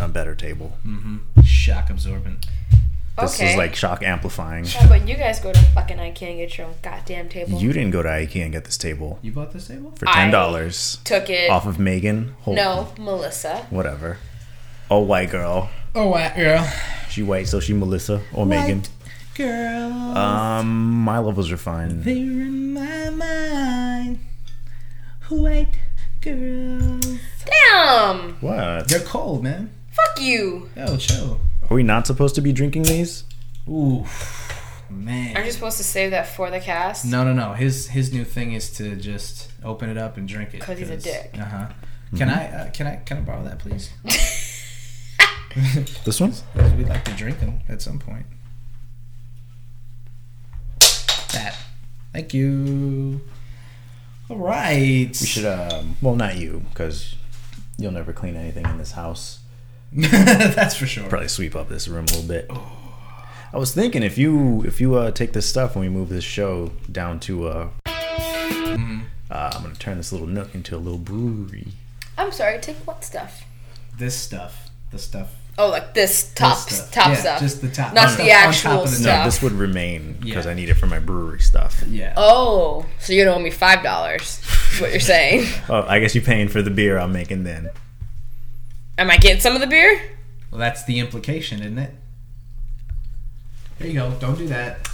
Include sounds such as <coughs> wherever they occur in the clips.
a better table. Shock absorbent. This okay. is like shock amplifying. How about you guys go to fucking IKEA and get your own goddamn table? You didn't go to IKEA and get this table You bought this table? for ten dollars took it. off of Megan. Hold- No, Melissa. whatever. Oh, white girl. Oh, wow, girl. She white, so she Melissa or Megan. Girl. Um, my levels are fine. They're in my mind. White girls. Damn. What? They're cold, man. Fuck you. Yo, chill. Are we not supposed to be drinking these? Ooh, man. Aren't you supposed to save that for the cast? No, no, no. His his new thing is to just open it up and drink it. 'Cause he's a dick. Uh huh. Can I uh, can I can I borrow that, please? <laughs> This one? We'd like to drink them at some point. That. Thank you. All right. We should. Um, well, not you, because you'll never clean anything in this house. <laughs> That's for sure. Probably sweep up this room a little bit. I was thinking if you if you uh, take this stuff and we move this show down to uh, Mm-hmm. uh, I'm gonna turn this little nook into a little brewery. I'm sorry. Take what stuff? This stuff. The stuff. Oh, like this top this stuff. top Yeah, stuff. Just the top. Not stuff the on actual the stuff. No, this would remain because Yeah. I need it for my brewery stuff. Yeah. Oh, so you're gonna owe me five dollars? What you're <laughs> saying? Oh, I guess you're paying for the beer I'm making then. Am I getting some of the beer? Well, that's the implication, isn't it? There you go. Don't do that.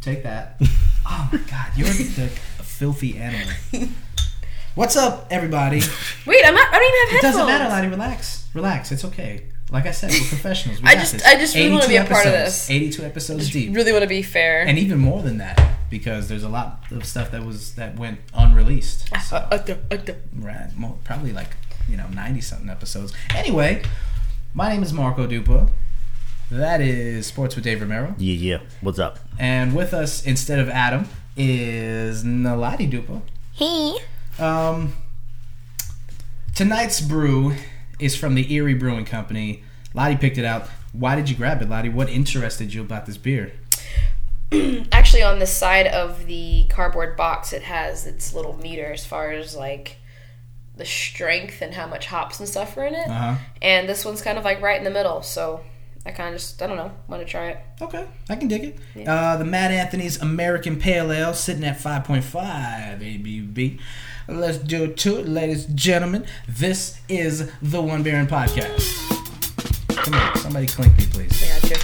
Take that. <laughs> Oh my god, you're the a filthy animal. <laughs> What's up, everybody? Wait, I'm not. I don't even have It headphones. doesn't matter, Ladi. Relax. Relax. It's okay. Like I said, we're professionals. We I got just- this. I just really wanna 82 be a part of episodes. this. 82 episodes deep. Really want to be fair. and even more than that because there's a lot of stuff that was that went unreleased. So, Uh, uh, duh, uh, duh. right, mo- probably like you know 90 something episodes. Anyway, my name is Marco Dupa. That is Sports with Dave Romero. Yeah, yeah. What's up? And with us instead of Adam is Naladi Dupa. He. Um, tonight's brew is from the Erie Brewing Company. Ladi picked it out. Why did you grab it, Ladi? What interested you about this beer? <clears throat> Actually, on the side of the cardboard box, it has its little meter as far as like the strength and how much hops and stuff are in it. Uh huh. And this one's kind of like right in the middle, so I kind of just I don't know want to try it. Okay, I can dig it. Uh, the Mad Anthony's American Pale Ale sitting at 5.5 ABV. Let's do it to it, ladies and gentlemen. This is the One Baron Podcast. Come here, somebody clink me, please. I got you.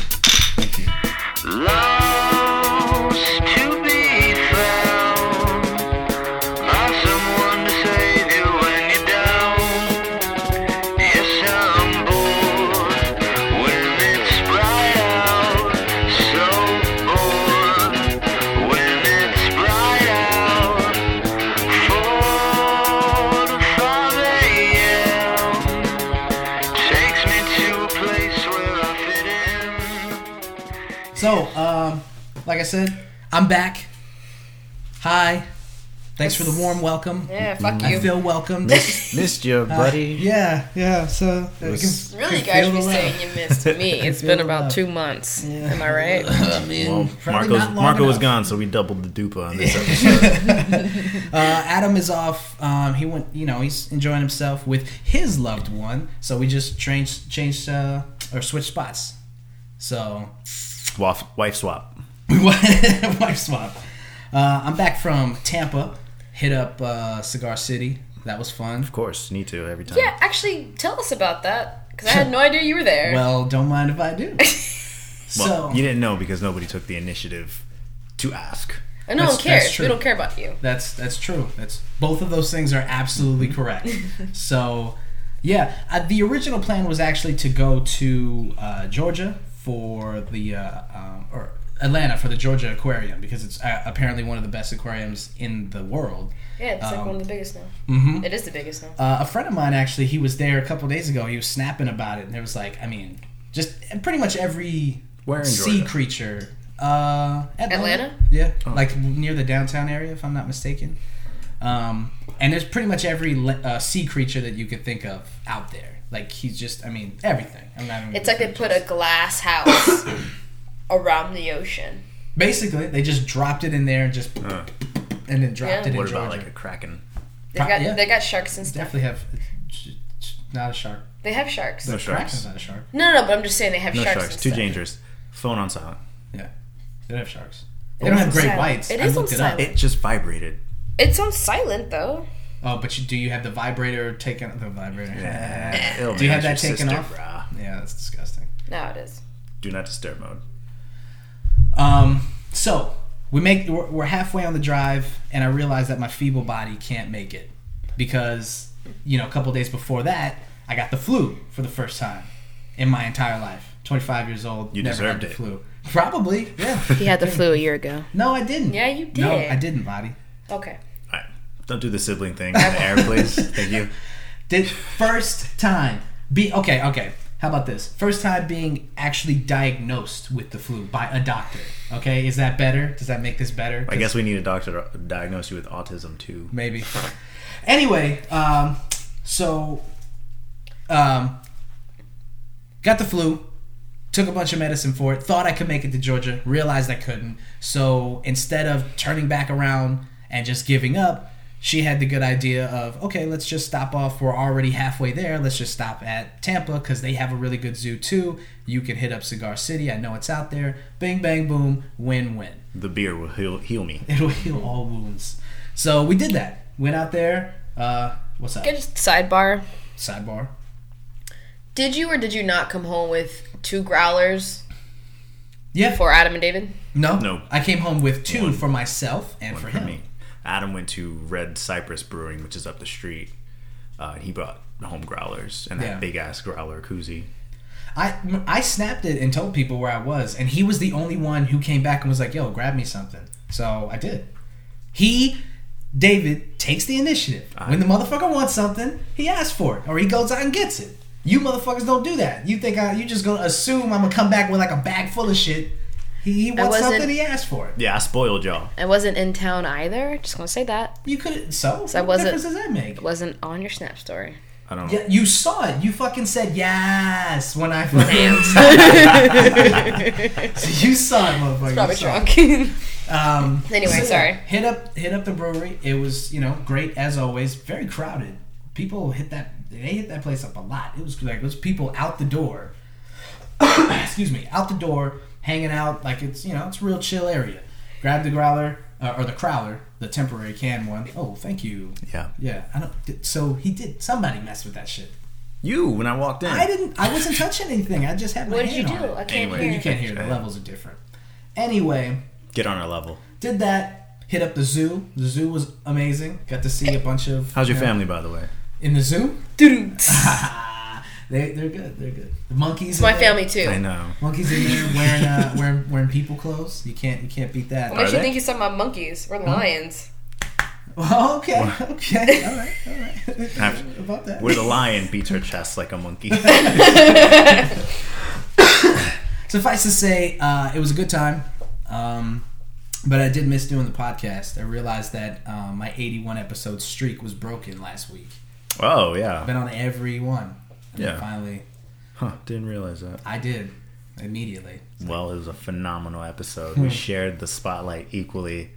Thank you. Lost I said, I'm back. Hi. Thanks for the warm welcome. Yeah, fuck you. I you. feel welcomed. Missed you, Uh, buddy. yeah, yeah. So I was- Really, guys, be saying you missed me. <laughs> It's Feel been about two months. Yeah. Am I right? <laughs> I mean, Well, Marco's, not long Marco was gone, so we doubled the dupa on this episode. <laughs> Uh, Adam is off. Um, he went. You know, he's enjoying himself with his loved one. So we just changed, changed, uh, or switched spots. So Waf- wife swap. We went <laughs> wife swap. Uh, I'm back from Tampa. Hit up uh, Cigar City. That was fun. Of course, need to every time. yeah, actually, tell us about that because I had <laughs> no idea you were there. Well, don't mind if I do. <laughs> Well, so you didn't know because nobody took the initiative to ask. and no one that's- that's cares. We don't care about you. That's that's true. That's both of those things are absolutely correct. so, yeah, uh, the original plan was actually to go to uh, Georgia for the uh, um, or Atlanta for the Georgia Aquarium because it's uh, apparently one of the best aquariums in the world. Yeah, it's like Um, one of the biggest now. Mm-hmm. It is the biggest now. Uh, a friend of mine actually, he was there a couple days ago. He was snapping about it, and there was like, I mean, just pretty much every Where in sea Georgia? creature. Uh, Atlanta? Yeah, Oh. like near the downtown area, if I'm not mistaken. Um, and there's pretty much every le- uh, sea creature that you could think of out there. Like he's just, I mean, everything. I'm not even It's like they put a glass house <coughs> <coughs> around the ocean. basically they just dropped it in there and just Uh, and then dropped Yeah. it in what Georgia. about like a kraken? They Pro- got yeah. they got sharks and stuff. Definitely have Not a shark. They have sharks. No No, sharks. Not a shark. no, no, but I'm just saying they have No sharks. sharks. Too instead. dangerous. Phone on silent. Yeah, they don't have sharks. They don't is have on great silent. whites. It I is on looked it up. silent. It just vibrated. It's on silent though. Oh, but you, do you have the vibrator taken? The vibrator. Yeah. <laughs> Do you have that taken sister, off? brah. Yeah, that's disgusting. No, it is. Do not disturb mode. Um, so we make we're, we're halfway on the drive, and I realize that my feeble body can't make it because you know a couple days before that I got the flu for the first time in my entire life. Twenty five years old, You never had deserved the it. flu. Probably, yeah. <laughs> He had the flu a year ago. No, I didn't. Yeah, you did. No, did. I didn't, body. Okay. All right. Don't do the sibling thing in the air, please. Thank you. Did first time be okay? Okay. How about this? First time being actually diagnosed with the flu by a doctor. Okay, is that better? Does that make this better? I guess we need a doctor to diagnose you with autism too. maybe. Anyway, um, so um, got the flu, took a bunch of medicine for it, thought I could make it to Georgia, realized I couldn't. So instead of turning back around and just giving up, she had the good idea of okay, let's just stop off. We're already halfway there. Let's just stop at Tampa because they have a really good zoo too. You can hit up Cigar City. I know it's out there. Bing, bang, boom, win, win The beer will heal, heal me. it'll heal all wounds. So we did that. Went out there. Uh, what's up? Good sidebar. Sidebar. Did you or did you not come home with two growlers Yeah. for Adam and David? no. No. I came home with two One. for myself and One for for him. me. Adam went to Red Cypress Brewing, which is up the street. Uh, he brought home growlers and that Yeah. big ass growler koozie. I I snapped it and told people where I was, and he was the only one who came back and was like, "Yo, grab me something." So I did. He, David, takes the initiative. when the motherfucker wants something, he asks for it, or he goes out and gets it. You motherfuckers don't do that. You think I, you just gonna assume I'm gonna come back with like a bag full of shit. He, he wants wasn't- something, he asked for it. Yeah, I spoiled y'all. I wasn't in town either. Just gonna say that. You could so. So I what wasn't- difference does that make? It wasn't on your Snap story. I don't. Know. Yeah, you saw it. You fucking said yes when I fucking. so <laughs> you saw it, motherfucker. Probably You saw it. drunk. <laughs> Um, Anyway, yeah, sorry. Hit up, hit up the brewery. It was, you know, great as always. Very crowded. People hit that. They hit that place up a lot. It was like it was people out the door. <coughs> excuse me, out the door, hanging out like it's you know it's a real chill area. Grab the growler uh, or the crowler, the temporary can one. Oh, thank you. Yeah. Yeah, I don't. So he did. Somebody messed with that shit. You when I walked in. I didn't. I wasn't touching anything. I just had my What did you do? I can't Anyway, hear. You can't hear. The levels are different. Anyway, Get on our level. did that. Hit up the zoo. The zoo was amazing. Got to see a bunch of. How's your you know, family, by the way? in the zoo? <laughs> It's they they're good. They're good. The monkeys. my family too. I know. Monkeys in there wearing uh, <laughs> wearing wearing people clothes. You can't you can't beat that. What makes you think he's talking about monkeys? We're lions. Well, okay, <laughs> okay, all right, all right. Have- <laughs> About that. Where the lion beats her chest like a monkey. Suffice to say, uh, it was a good time. Um, but I did miss doing the podcast. I realized that um, my 81 episode streak was broken last week. oh yeah, I've yeah. been on every one. And Yeah. Finally, Huh. Didn't realize that. I did immediately. Well, it was a phenomenal episode. We shared the spotlight equally,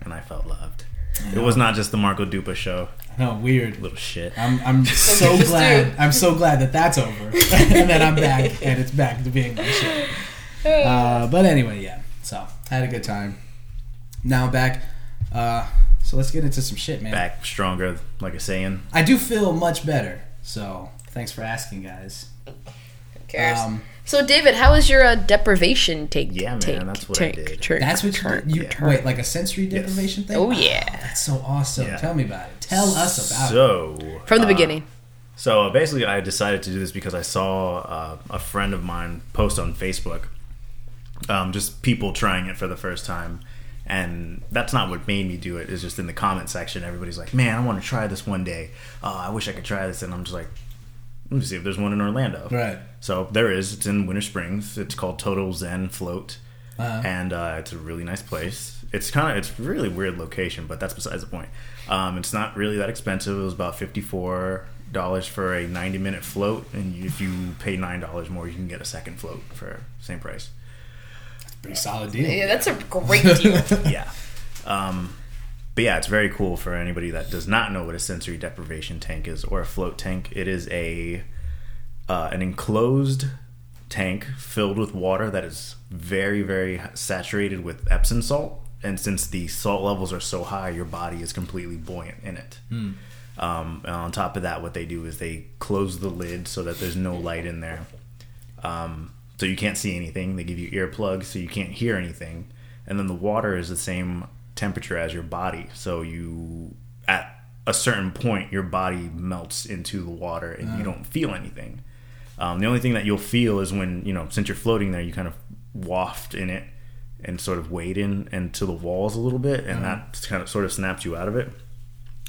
and I felt loved. It was not just the Marco Dupa show. No, weird. Little shit. I'm, I'm <laughs> so glad. I'm so glad that that's over, <laughs> <laughs> and that I'm back, and it's back to being my show. Uh, but anyway, yeah. So had a good time. Now I'm back. Uh, so let's get into some shit, man. Back stronger, like a saying. I do feel much better. So thanks for asking, guys. Who cares? Um, so, David, how was your uh, deprivation take? Yeah, man, take, that's what I did. turn- that's what you, turn- you yeah. wait like a sensory deprivation thing. Oh yeah, That's so awesome. Yeah. Tell me about it. Tell us about it. So from the uh, beginning. So uh, basically, I decided to do this because I saw uh, a friend of mine post on Facebook, um, just people trying it for the first time, and that's not what made me do it. It's just in the comment section, everybody's like, "Man, I want to try this one day. Uh, I wish I could try this," and I'm just like, "Let me see if there's one in Orlando." Right. So there is. It's in Winter Springs. It's called Total Zen Float, Uh-huh. and uh, it's a really nice place. It's kind of it's really weird location, but that's besides the point. Um, it's not really that expensive. It was about fifty four dollars for a ninety minute float, and if you pay nine dollars more, you can get a second float for same price. That's pretty solid deal. Yeah, that's a great <laughs> deal. yeah. Um, but yeah, it's very cool for anybody that does not know what a sensory deprivation tank is or a float tank. It is a uh, an enclosed tank filled with water that is very very saturated with Epsom salt, and since the salt levels are so high, your body is completely buoyant in it. Um, and on top of that, what they do is they close the lid so that there's no light in there. Um, so you can't see anything. They give you earplugs so you can't hear anything. And then the water is the same temperature as your body. So you, at a certain point, your body melts into the water and you don't feel anything. Um, the only thing that you'll feel is when, you know, since you're floating there, you kind of waft in it and sort of wade in into the walls a little bit. And that kind of sort of snaps you out of it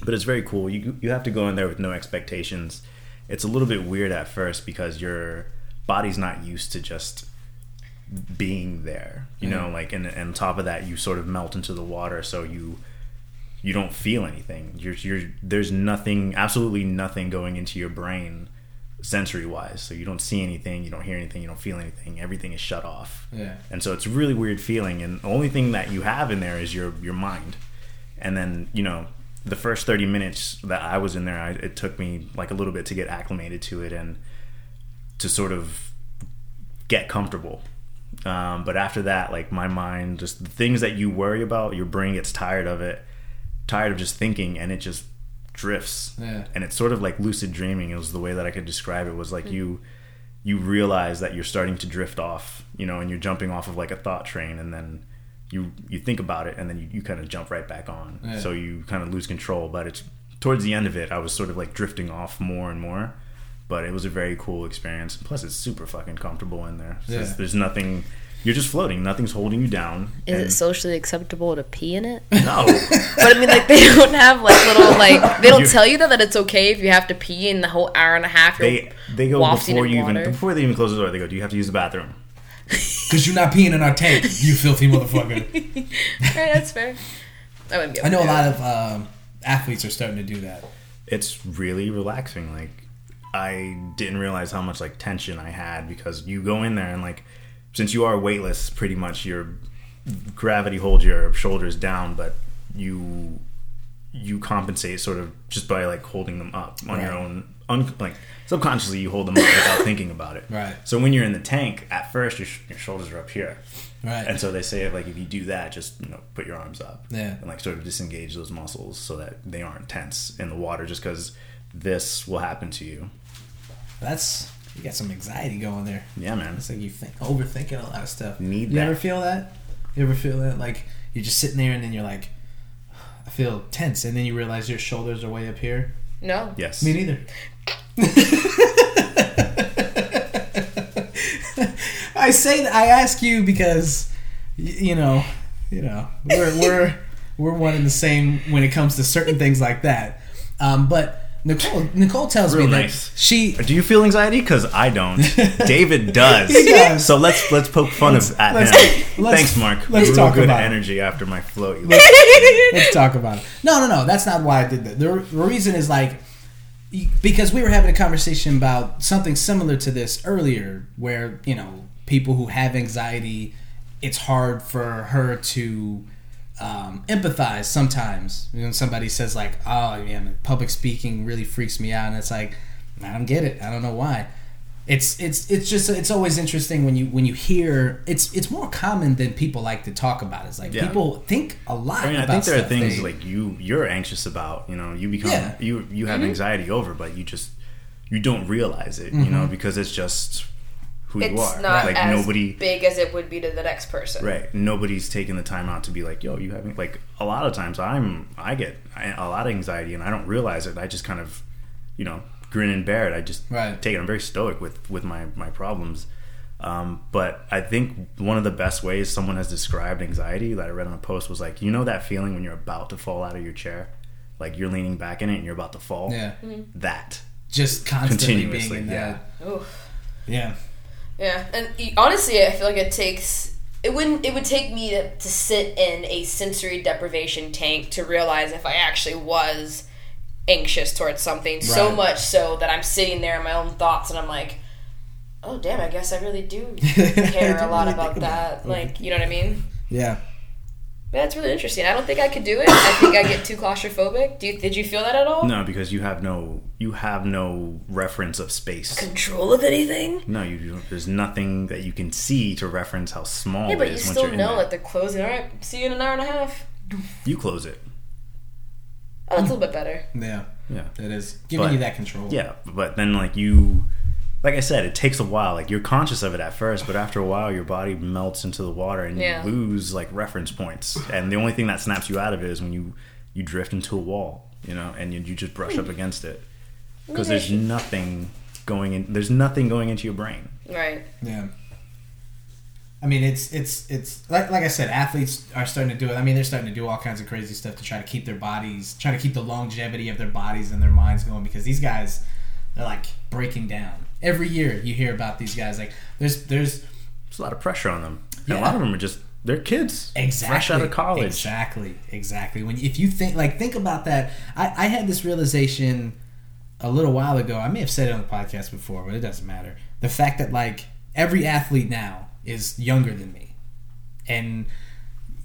but it's very cool. You you have to go in there with no expectations. It's a little bit weird at first because your body's not used to just being there. You know, like and, and on top of that, you sort of melt into the water, so you you don't feel anything. You're you're there's nothing, absolutely nothing going into your brain sensory wise. So you don't see anything, you don't hear anything, you don't feel anything. Everything is shut off. Yeah. And so it's a really weird feeling. And the only thing that you have in there is your your mind. And then you know the first thirty minutes that I was in there, I, it took me like a little bit to get acclimated to it and to sort of get comfortable. Um, but after that, like my mind, just the things that you worry about, your brain gets tired of it, tired of just thinking, and it just drifts. Yeah. And it's sort of like lucid dreaming. It was the way that I could describe it. Was like you, you realize that you're starting to drift off, you know, and you're jumping off of like a thought train, and then you you think about it, and then you, you kind of jump right back on. Yeah. So you kind of lose control. But it's towards the end of it, I was sort of like drifting off more and more. But it was a very cool experience. Plus, it's super fucking comfortable in there. It's just- Yeah. there's nothing. You're just floating. Nothing's holding you down. Is it socially acceptable to pee in it? No. <laughs> But I mean, like they don't have like little <laughs> like they don't You- tell you that that it's okay if you have to pee in the whole hour and a half. You're they they go before in you even before they even close the door. They go, "Do you have to use the bathroom?" <laughs> Because you're not peeing in our tank, you filthy motherfucker. Alright, that's fair. I be. I know a lot of um, athletes are starting to do that. It's really relaxing. Like I didn't realize how much like tension I had because you go in there and like since you are weightless, pretty much your gravity holds your shoulders down, but you you compensate sort of just by like holding them up on your own un- like subconsciously you hold them up without thinking about it Right. so when you're in the tank at first your, sh- your shoulders are up here Right. and so they say like if you do that just you know put your arms up Yeah. and like sort of disengage those muscles so that they aren't tense in the water just because this will happen to you That's you got some anxiety going there. yeah man It's like you think overthinking a lot of stuff. Need you that. ever feel that? You ever feel that? Like you're just sitting there and then you're like, I feel tense, and then you realize your shoulders are way up here. No. yes Me neither. <laughs> I say that I ask you because you know, you know, we're we're we're one and the same when it comes to certain things like that. Um, but Nicole Nicole tells Real me that nice. she do you feel anxiety because i don't <laughs> david does does. so let's let's poke fun Let's- of at let's- him let's- thanks mark let's Real talk good about it. energy after my float <laughs> you let's talk about it. No, no, no. That's not why I did that. The, the reason is like because we were having a conversation about something similar to this earlier, where you know people who have anxiety, it's hard for her to um, empathize sometimes. When somebody says like, "Oh, yeah, public speaking really freaks me out," and it's like, I don't get it. I don't know why. It's it's it's just it's always interesting when you when you hear it's it's more common than people like to talk about. It's like Yeah. people think a lot. I mean, I about think there are things They- like you you're anxious about. You know, you become Yeah. you you have Mm-hmm. anxiety over, but you just you don't realize it. You know, because it's just who It's you are. not like as nobody. big as it would be to the next person. Right. Nobody's taking the time out to be like, yo, you having like a lot of times I'm I get a lot of anxiety and I don't realize it. I just kind of, you know, grin and bear it. I just Right. take it. I'm very stoic with with my my problems. Um, but I think one of the best ways someone has described anxiety that I read on a post was like, you know that feeling when you're about to fall out of your chair, like you're leaning back in it and you're about to fall. yeah, That. just constantly being Continuously, in yeah. that. Oof. Yeah, Yeah, and honestly, I feel like it takes it wouldn't it would take me to, to sit in a sensory deprivation tank to realize if I actually was anxious towards something so much so that I'm sitting there in my own thoughts and I'm like, oh damn, I guess I really do <laughs> care a lot really about that. Like, you know what I mean? yeah. That's really interesting. I don't think I could do it. I think I get too claustrophobic. Do you, did you feel that at all? No, because you have no you have no reference of space. Control of anything? No, you don't, there's nothing that you can see to reference how small Yeah, it but you still know there. that they're closing. All right, see you in an hour and a half. You close it. Oh, that's a little bit better. Yeah, Yeah. it is giving But- you that control. Yeah, but then like you, like I said, it takes a while. Like you're conscious of it at first, but after a while, your body melts into the water and Yeah. you lose like reference points. And the only thing that snaps you out of it is when you you drift into a wall, you know, and you, you just brush up against it because there's nothing going in. There's nothing going into your brain. Right. Yeah. I mean, it's it's it's like like I said, athletes are starting to do it. I mean, they're starting to do all kinds of crazy stuff to try to keep their bodies, try to keep the longevity of their bodies and their minds going because these guys, they're like breaking down every year. You hear about these guys like there's there's There's a lot of pressure on them. Yeah. a lot of them are just they're kids, exactly fresh out of college. Exactly, exactly. When if you think like think about that, I I had this realization a little while ago. I may have said it on the podcast before, but it doesn't matter. The fact that like every athlete now is younger than me, and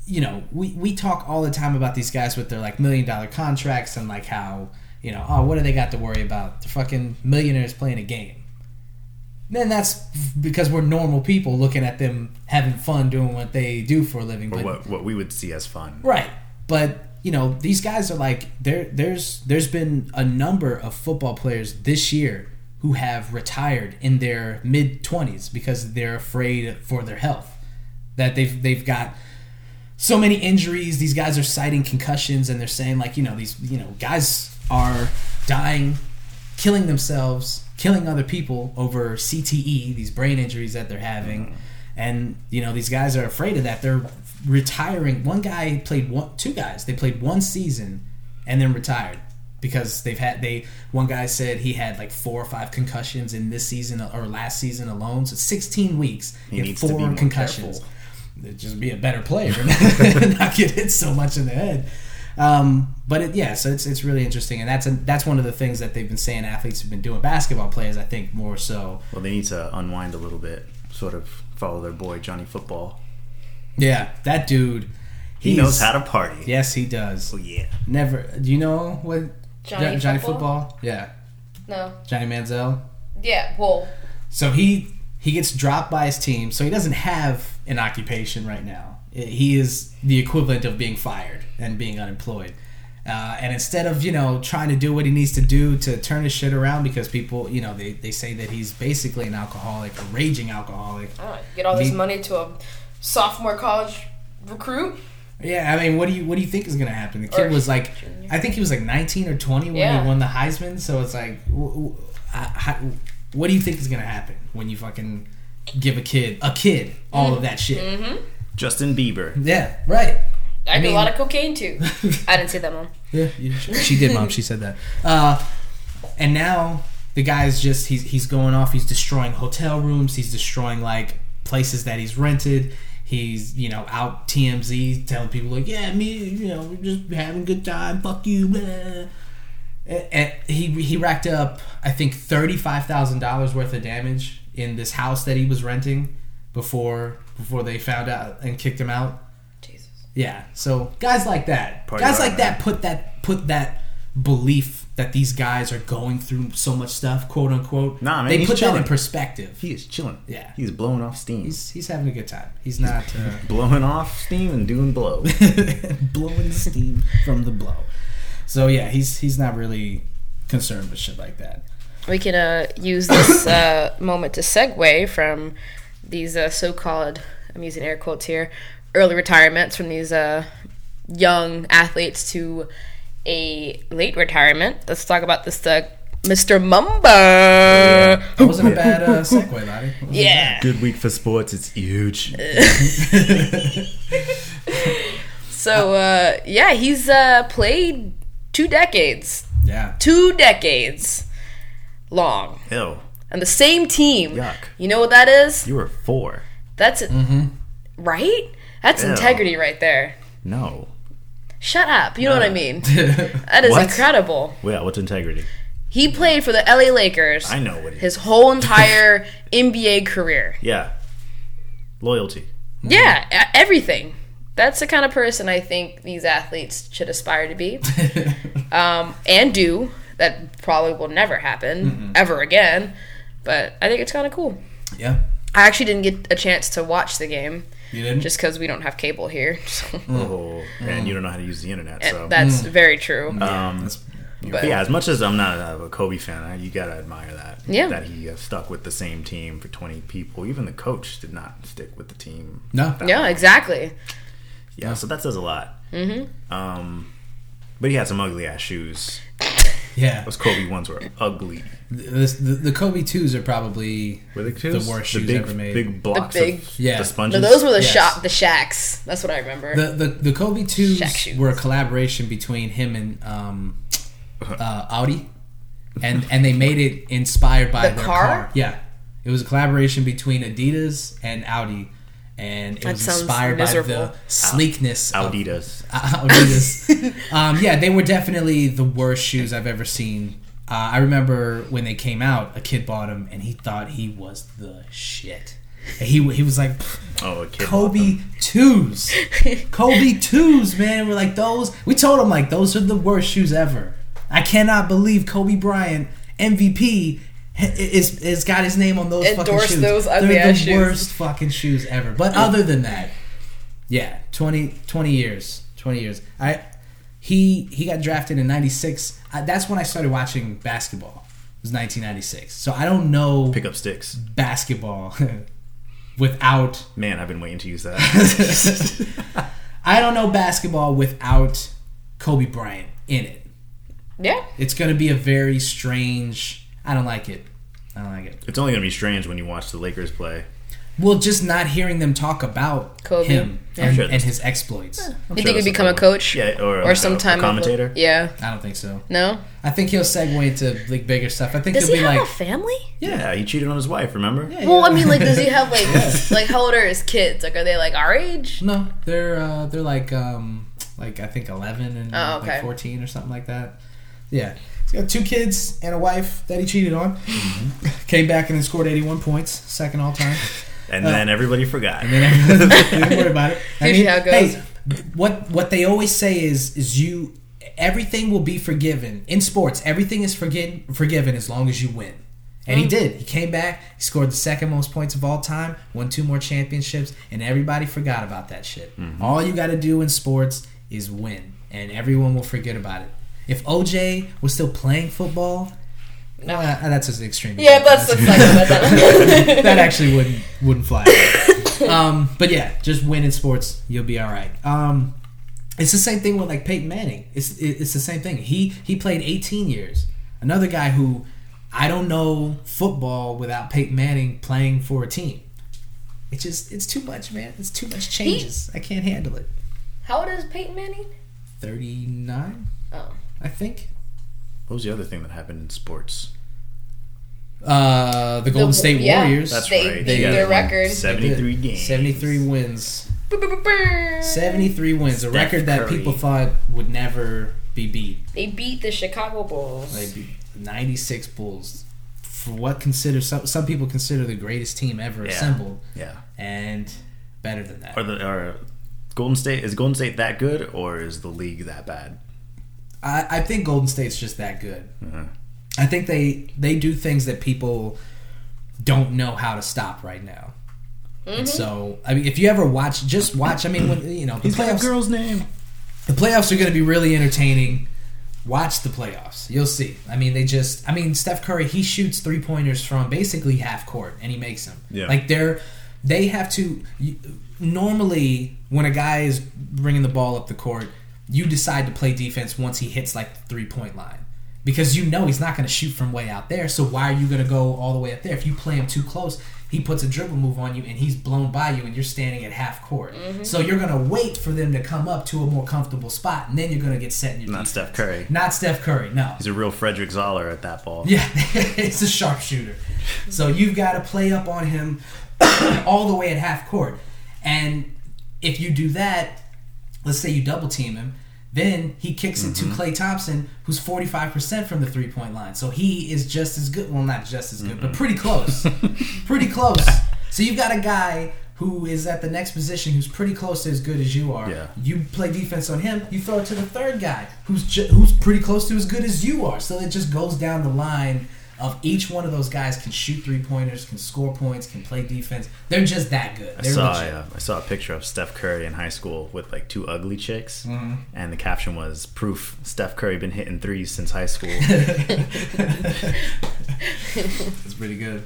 you know we we talk all the time about these guys with their like million dollar contracts and like how you know oh what do they got to worry about? They're fucking millionaires playing a game. Then that's because we're normal people looking at them having fun doing what they do for a living. or But what what we would see as fun. Right. But you know, these guys are like there there's there's been a number of football players this year who have retired in their mid 20s because they're afraid for their health. That they've they've got so many injuries, these guys are citing concussions and they're saying like, you know, these you know, guys are dying, killing themselves, killing other people over CTE, these brain injuries that they're having. Mm-hmm. And you know, these guys are afraid of that. They're retiring. One guy played one two guys. They played one season and then retired because they've had they one guy said he had like four or five concussions in this season or last season alone. So 16 weeks. He had needs to be more concussions. Just be a better player and <laughs> not get hit so much in the head. Um, but it, yeah, so it's, it's really interesting, and that's a, that's one of the things that they've been saying athletes have been doing. Basketball players, I think, more so. Well, they need to unwind a little bit, sort of follow their boy Johnny Football. Yeah, that dude. He knows how to party. Yes, he does. Oh yeah. Never. Do you know what Johnny Jo- Johnny Football? football? Yeah, No. Johnny Manziel. Yeah. Well. So he he gets dropped by his team, so he doesn't have an occupation right now. He is the equivalent of being fired and being unemployed. Uh, and instead of you know trying to do what he needs to do to turn his shit around, because people you know they, they say that he's basically an alcoholic, a raging alcoholic. I get all this Me- money to a sophomore college recruit. Yeah, I mean, what do you what do you think is going to happen? The kid Or was like, junior. I think he was like 19 or 20 when Yeah. he won the Heisman. So it's like, w- w- I- how, what do you think is going to happen when you fucking give a kid a kid all of that shit? Mm-hmm. Justin Bieber. Yeah, right. I, I do mean- a lot of cocaine too. <laughs> I didn't say that, mom. Yeah, she did, mom. She said that. Uh, and now the guy's just he's he's going off. He's destroying hotel rooms. He's destroying like places that he's rented. He's you know out TMZ telling people like, yeah, me, you know, we're just having a good time. Fuck you. Blah. <laughs> And and he he racked up I think thirty five thousand dollars worth of damage in this house that he was renting before before they found out and kicked him out. Jesus. Yeah. So guys like that, Party guys rock, like that man. put that put that belief that these guys are going through so much stuff, quote unquote. Nah, man, they he's put that in perspective. He is chilling. Yeah. He's blowing off steam. He's he's having a good time. He's not uh, <laughs> blowing off steam and doing blow. <laughs> blowing steam from the blow. So yeah, he's he's not really concerned with shit like that. We can uh, use this <coughs> uh, moment to segue from these uh, so-called, I'm using air quotes here, early retirements from these uh, young athletes to a late retirement. Let's talk about this, uh, Mr. Mamba. That wasn't a bad uh, <laughs> segue, Ladi. It wasn't Yeah. Good week for sports. It's huge. <laughs> So uh, yeah, he's uh, played two decades. Yeah. two decades long, Ew. And the same team. Yuck. You know what that is? You were four. That's it, right. That's Ew. integrity right there. No. Shut up. You know what I mean? <laughs> That is What? incredible. Yeah, what's integrity? He played for the LA Lakers I know what it is. his whole entire <laughs> NBA career. Yeah. Loyalty. Yeah, e- everything. That's the kind of person I think these athletes should aspire to be, <laughs> um, and do. That probably will never happen ever again. But I think it's kind of cool. yeah. I actually didn't get a chance to watch the game You didn't? just because we don't have cable here. <laughs> So. Oh, and you don't know how to use the internet. So, that's very true. um, That's- But- yeah, as much as I'm not a, a Kobe fan, I, you gotta admire that. Yeah. that he uh, stuck with the same team for 20 people. Even the coach did not stick with the team. No. yeah, long. exactly. Yeah, so that says a lot. Mm-hmm. Um, but he had some ugly ass shoes. <laughs> Yeah. Those Kobe ones were ugly. The, the, the Kobe 2s are probably Were they the worst The shoes big, ever made. Big blocks big- of Yeah. the sponges. No, those were the Yes. shop, the Shaqs. That's what I remember. The, the the Kobe twos were a collaboration between him and um, uh, Audi, and and they made it inspired by The their car? car? Yeah, it was a collaboration between Adidas and Audi, and it That was sounds inspired by the sleekness of Adidas. Adidas. <laughs> um, yeah, they were definitely the worst shoes I've ever seen. Uh, I remember when they came out, a kid bought them and he thought he was the shit. And he he was like, Oh, a kid. Kobe twos, <laughs> Kobe twos, man. We're like those. We told him like those are the worst shoes ever. I cannot believe Kobe Bryant MVP ha- is is got his name on those fucking shoes. those They're ugly the ass shoes. worst fucking shoes ever. But mm. other than that, yeah, 20, 20 years, twenty years. I he he got drafted in '96. That's when I started watching basketball. It was 1996. So I don't know Pick up sticks. basketball <laughs> without Man, I've been waiting to use that. <laughs> I don't know basketball without Kobe Bryant in it. yeah, It's going to be a very strange. I don't like it. I don't like it. it's only gonna be strange when you watch the Lakers play. Well, just not hearing them talk about Kobe. him Yeah. and, Sure, and his exploits. I'm you sure think he'd become a coach? Yeah, or, or a, some a time commentator. yeah, I don't think so. no. I think he'll segue into like bigger stuff. I think Does he'll he be have like, a family? Yeah, he cheated on his wife. Remember? Yeah, Well, yeah. I mean, like, does he have like, <laughs> like, how old are his kids? Like, are they like our age? no, they're uh, they're like um like I think eleven and Oh, okay. like fourteen or something like that. Yeah, he's got two kids and a wife that he cheated on. Mm-hmm. Came back and then scored eighty one points, second all time. And Uh, then everybody forgot. And then don't <laughs> worry about it. I <laughs> Usually how it goes. Hey, what what they always say is is you everything will be forgiven in sports. Everything is forgiven forgiven as long as you win. And Mm. he did. He came back. He scored the second most points of all time. Won two more championships, and everybody forgot about that shit. Mm-hmm. All you got to do in sports is win, and everyone will forget about it. If OJ was still playing football, No. uh, that's just extreme. Yeah, that's that's like that. <laughs> that actually wouldn't wouldn't fly. um, but yeah, just win in sports, you'll be all right. Um, it's the same thing with like Peyton Manning. It's it's the same thing. He he played 18 years. Another guy who I don't know football without Peyton Manning playing for a team. It's just it's too much, man. It's too much changes. I can't handle it. How old is Peyton Manning? 39, Oh, I think. What was the other thing that happened in sports? Uh, the Golden The- State yeah. Warriors. That's They right. beat He their record. Seventy-three games. 73 wins. 73 wins, a Steph record that Curry. people thought would never be beat. They beat the Chicago Bulls. They beat 96 Bulls for what consider some some people consider the greatest team ever Yeah. assembled, Yeah. and better than that. Are the are Golden State is Golden State that good or is the league that bad? I, I think Golden State's just that good. Mhm. I think they they do things that people don't know how to stop right now. And so, I mean, if you ever watch, just watch. I mean, when, you know, the playoffs. girl's name. the playoffs are going to be really entertaining. Watch the playoffs. You'll see. I mean, they just. I mean, Steph Curry. He shoots three pointers from basically half court, and he makes them. Yeah. Like they're they have to. Normally, when a guy is bringing the ball up the court, you decide to play defense once he hits like the three point line. Because you know he's not going to shoot from way out there, so why are you going to go all the way up there? If you play him too close, he puts a dribble move on you and he's blown by you, and you're standing at half court. Mm-hmm. So you're going to wait for them to come up to a more comfortable spot, and then you're going to get set in your Not defense. Steph Curry. Not Steph Curry, no. He's a real Frederick Zoller at that ball. Yeah, <laughs> it's a sharpshooter. So mm-hmm. you've got to play up on him <coughs> all the way at half court. And if you do that, let's say you double team him, then he kicks it to mm-hmm. Klay Thompson, who's 45% from the three point line. So he is just as good. Well, not just as good, but pretty close. <laughs> pretty close. So you've got a guy who is at the next position who's pretty close to as good as you are. Yeah. You play defense on him. You throw it to the third guy who's ju- who's pretty close to as good as you are. So it just goes down the line of each one of those guys can shoot three pointers, can score points, can play defense. They're just that good. I They're saw legit. uh, I saw a picture of Steph Curry in high school with like two ugly chicks, Mm-hmm. and the caption was "Proof Steph Curry been hitting threes since high school." <laughs> It's pretty good.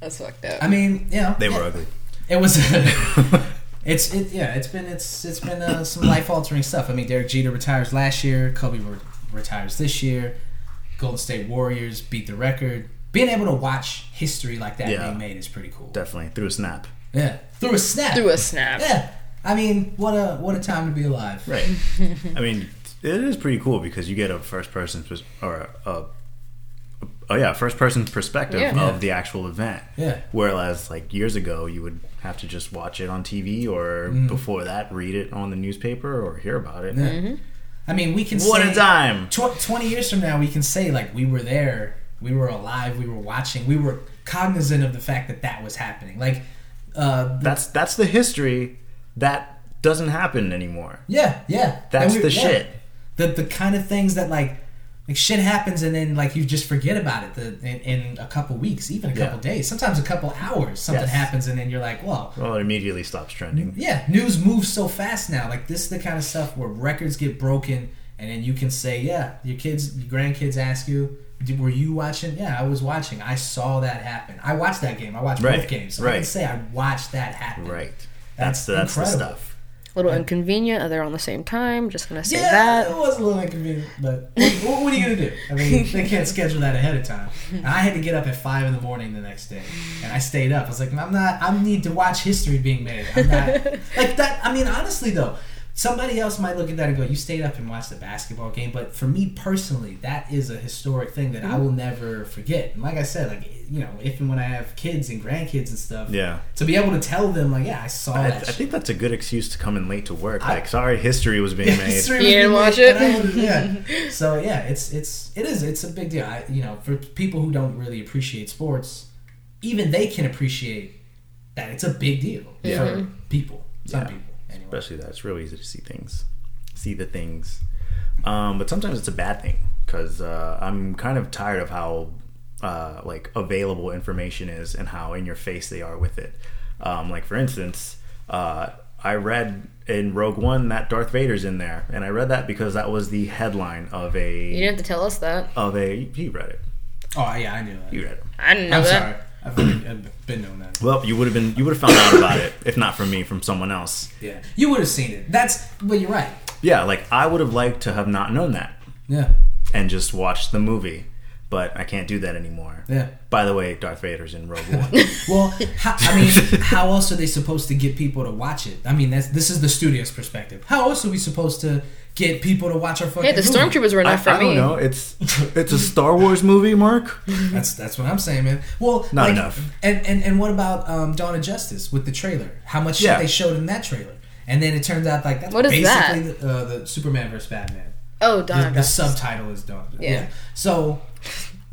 That's fucked up. I mean, you know, they yeah, were ugly. It was. <laughs> <laughs> it's it yeah. It's been it's it's been uh, some life altering stuff. I mean, Derek Jeter retires last year. Kobe re- retires this year. Golden State Warriors beat the record. Being able to watch history like that Yeah. being made is pretty cool. Definitely through a snap. Yeah, through a snap. Through a snap. yeah. I mean, what a what a time to be alive. Right. <laughs> I mean, it is pretty cool because you get a first person pers- or a, a oh yeah, first person perspective Yeah. of the actual event. Yeah. Whereas like years ago, you would have to just watch it on TV or before that, read it on the newspaper or hear about it. Mm-hmm. I mean, we can What say a time! tw- 20 years from now, we can say, like, we were there, we were alive, we were watching, we were cognizant of the fact that that was happening. Like, uh, That's that's the history that doesn't happen anymore. yeah, yeah. That's we- the yeah. shit. The, the kind of things that, like, like shit happens and then like you just forget about it the, in, in a couple weeks even a Yeah. couple days sometimes a couple hours something Yes. happens and then you're like well Well, it immediately stops trending. yeah news moves so fast now like this is the kind of stuff where records get broken and then you can say yeah your kids your grandkids ask you were you watching yeah i was watching i saw that happen i watched that game i watched both games so i can say i watched that happen Right. That's That's the, that's the stuff. A little inconvenient. They're on the same time. Just gonna say yeah, that. it was a little inconvenient, but what, what are you gonna do? I mean, they can't <laughs> schedule that ahead of time. And I had to get up at five in the morning the next day, and I stayed up. I was like, I'm not. I need to watch history being made. I'm not <laughs> like that. I mean, honestly though, somebody else might look at that and go, "You stayed up and watched the basketball game." But for me personally, that is a historic thing that I mm-hmm. will never forget. And like I said, like you know, if and when I have kids and grandkids and stuff, Yeah. to be able to tell them, like, yeah, I saw I, I that. shit. think that's a good excuse to come in late to work. I- Like, sorry, history was being made. History You didn't watch it? and yeah. <laughs> So yeah, it's it's it is it's a big deal. I, you know, for people who don't really appreciate sports, even they can appreciate that it's a big deal Yeah. for mm-hmm. people. Some Yeah. people, anyway. Especially that it's real easy to see things, see the things. Um, but sometimes it's a bad thing because uh, I'm kind of tired of how uh, like available information is and how in your face they are with it. Um, like for instance, uh, I read in Rogue One that Darth Vader's in there, and I read that because that was the headline of a. You didn't have to tell us that. of a. He read it. Oh yeah, I knew that. You read it. I didn't know I'm that. sorry. I've been, I've been knowing that. Well, you would have been. You would have found out about it if not from me, from someone else. Yeah, you would have seen it. That's but you're right. Yeah, like I would have liked to have not known that. Yeah, and just watch the movie. But I can't do that anymore. yeah. By the way, Darth Vader's in Rogue One. <laughs> Well, how, I mean, how else are they supposed to get people to watch it? I mean, that's this is the studio's perspective. How else are we supposed to get people to watch our fucking? Hey, the movie? stormtroopers were I, enough for I me. don't know. It's it's a Star Wars movie, Mark. That's that's what I'm saying, man. Well, Not like, enough. And, and and what about um, Dawn of Justice with the trailer? How much shit Yeah. they showed in that trailer? And then it turns out like that's What is basically The, uh, the Superman versus Batman. Oh, The, Dawn of the Justice. subtitle is Dawn. Yeah. Yeah. So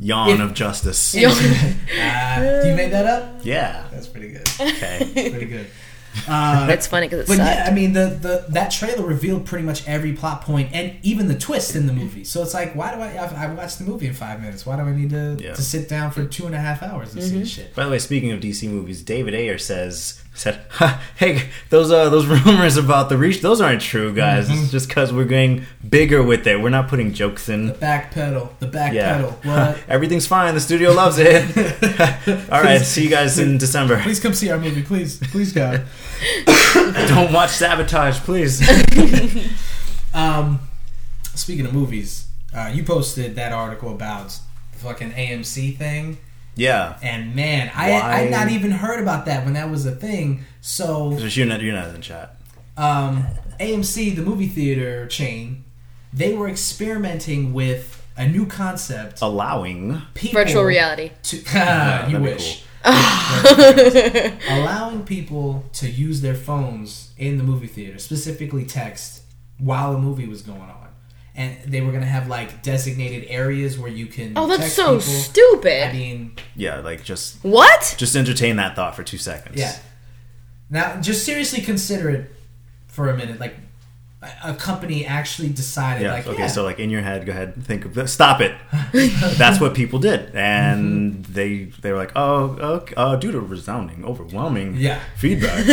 Yawn If- of Justice. Yo- <laughs> uh, you made that up. Yeah. That's pretty good. <laughs> Okay. Pretty good. Uh, It's funny because it's But sucked. yeah, I mean the, the that trailer revealed pretty much every plot point and even the twist in the movie. So it's like, why do I? I've, I watched the movie in five minutes. Why do I need to, Yeah. to sit down for two and a half hours and see this shit? By the way, speaking of DC movies, David Ayer says said, ha, <laughs> "Hey, those uh those <laughs> rumors about the reach, those aren't true, guys. Mm-hmm. It's just because we're getting bigger with it. We're not putting jokes in." The back pedal, the back Yeah, pedal. <laughs> What? everything's fine. The studio loves it. All right, see you guys in December. Please come see our movie, please, please, God. Don't watch Sabotage, please. Um, speaking of movies, uh, you posted that article about the fucking AMC thing, yeah. and man, I Why? I'd not even heard about that when that was a thing. So Just you're not you're not in the chat. um, AMC, the movie theater chain, they were experimenting with a new concept. Allowing People Virtual reality. <laughs> To, <laughs> Yeah, you that'd be wish. <laughs> Allowing people to use their phones in the movie theater, specifically text, while a movie was going on. And they were going to have like designated areas where you can. Oh, that's text so people. stupid. I mean, Yeah, like just what? just entertain that thought for two seconds. yeah. Now, just seriously consider it for a minute. Like, a- a company actually decided, Yeah. like, okay. yeah, So like in your head, go ahead and think of this. Stop it. <laughs> That's what people did, and Mm-hmm. they they were like, oh, okay, uh, due to resounding, overwhelming Yeah. feedback. <laughs>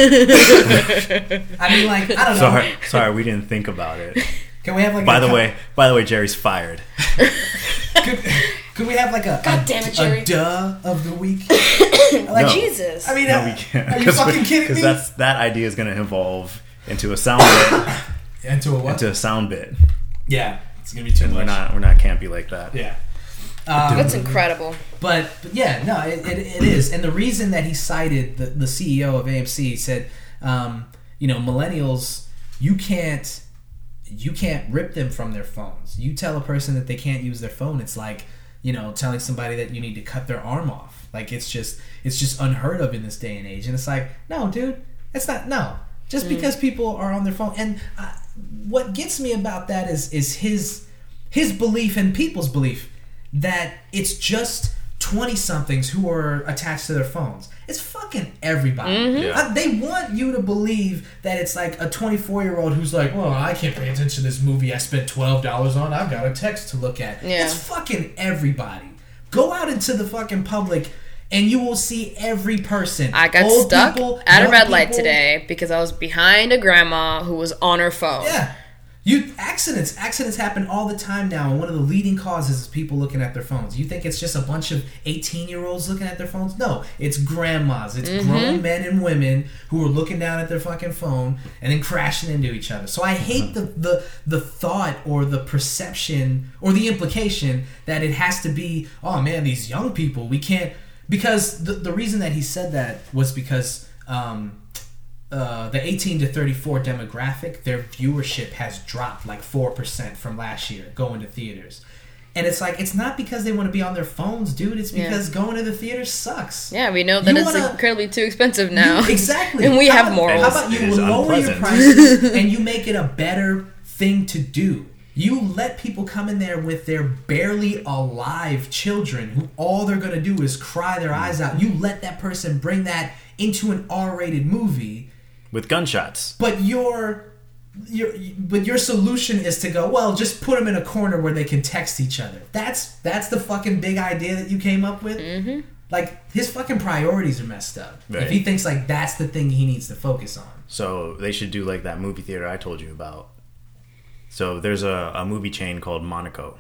I mean, like, I don't know. sorry, sorry, we didn't think about it. <laughs> Can we have like? By a the co- way, by the way, Jerry's fired. <laughs> could, could we have like a God a, damn it, Jerry. a duh of the week? <coughs> Like No. Jesus. I mean, No, uh, we can't. are you <laughs> fucking kidding Because me? that's that idea is going to evolve into a sound bit, <coughs> Into a what? into a sound bit, yeah, it's gonna be too and much. we're not we're not campy like that. Yeah. Um, That's incredible. But, but yeah, no, it, it, it is. And the reason that he cited the, the CEO of AMC said, um, you know, millennials, you can't you can't rip them from their phones. You tell a person that they can't use their phone, it's like, you know, telling somebody that you need to cut their arm off. Like it's just it's just unheard of in this day and age. And it's like, no, dude, it's not no. Just because people are on their phone and uh, what gets me about that is is his his belief and people's belief that it's just 20 somethings who are attached to their phones. It's fucking everybody. Yeah. Uh, they want you to believe that it's like a 24 year old who's like, well, I can't pay attention to this movie I spent $12 on. I've got a text to look at. Yeah. It's fucking everybody. Go out into the fucking public and you will see every person. I got Old stuck people, at a young red light today because I was behind a grandma who was on her phone. Yeah. You accidents accidents happen all the time now, and one of the leading causes is people looking at their phones. You think it's just a bunch of eighteen year olds looking at their phones? No, it's grandmas, it's Mm-hmm. grown men and women who are looking down at their fucking phone and then crashing into each other. So I hate the the the thought or the perception or the implication that it has to be, oh man, these young people, we can't because the the reason that he said that was because um uh, the 18 to 34 demographic, their viewership has dropped like 4% from last year going to theaters. And it's like, it's not because they want to be on their phones, dude. It's Yeah. because going to the theater sucks. Yeah, we know that You it's wanna- incredibly too expensive now. You- exactly. <laughs> and we How have about- morals. How about you is lower your prices <laughs> and you make it a better thing to do? You let people come in there with their barely alive children who all they're going to do is cry their eyes out. You let that person bring that into an R rated movie With gunshots. but your your but your solution is to go well just put them in a corner where they can text each other that's that's the fucking big idea that you came up with mm-hmm. like his fucking priorities are messed up Right. if he thinks like that's the thing he needs to focus on So they should do like that movie theater I told you about. So there's a, a movie chain called Monaco,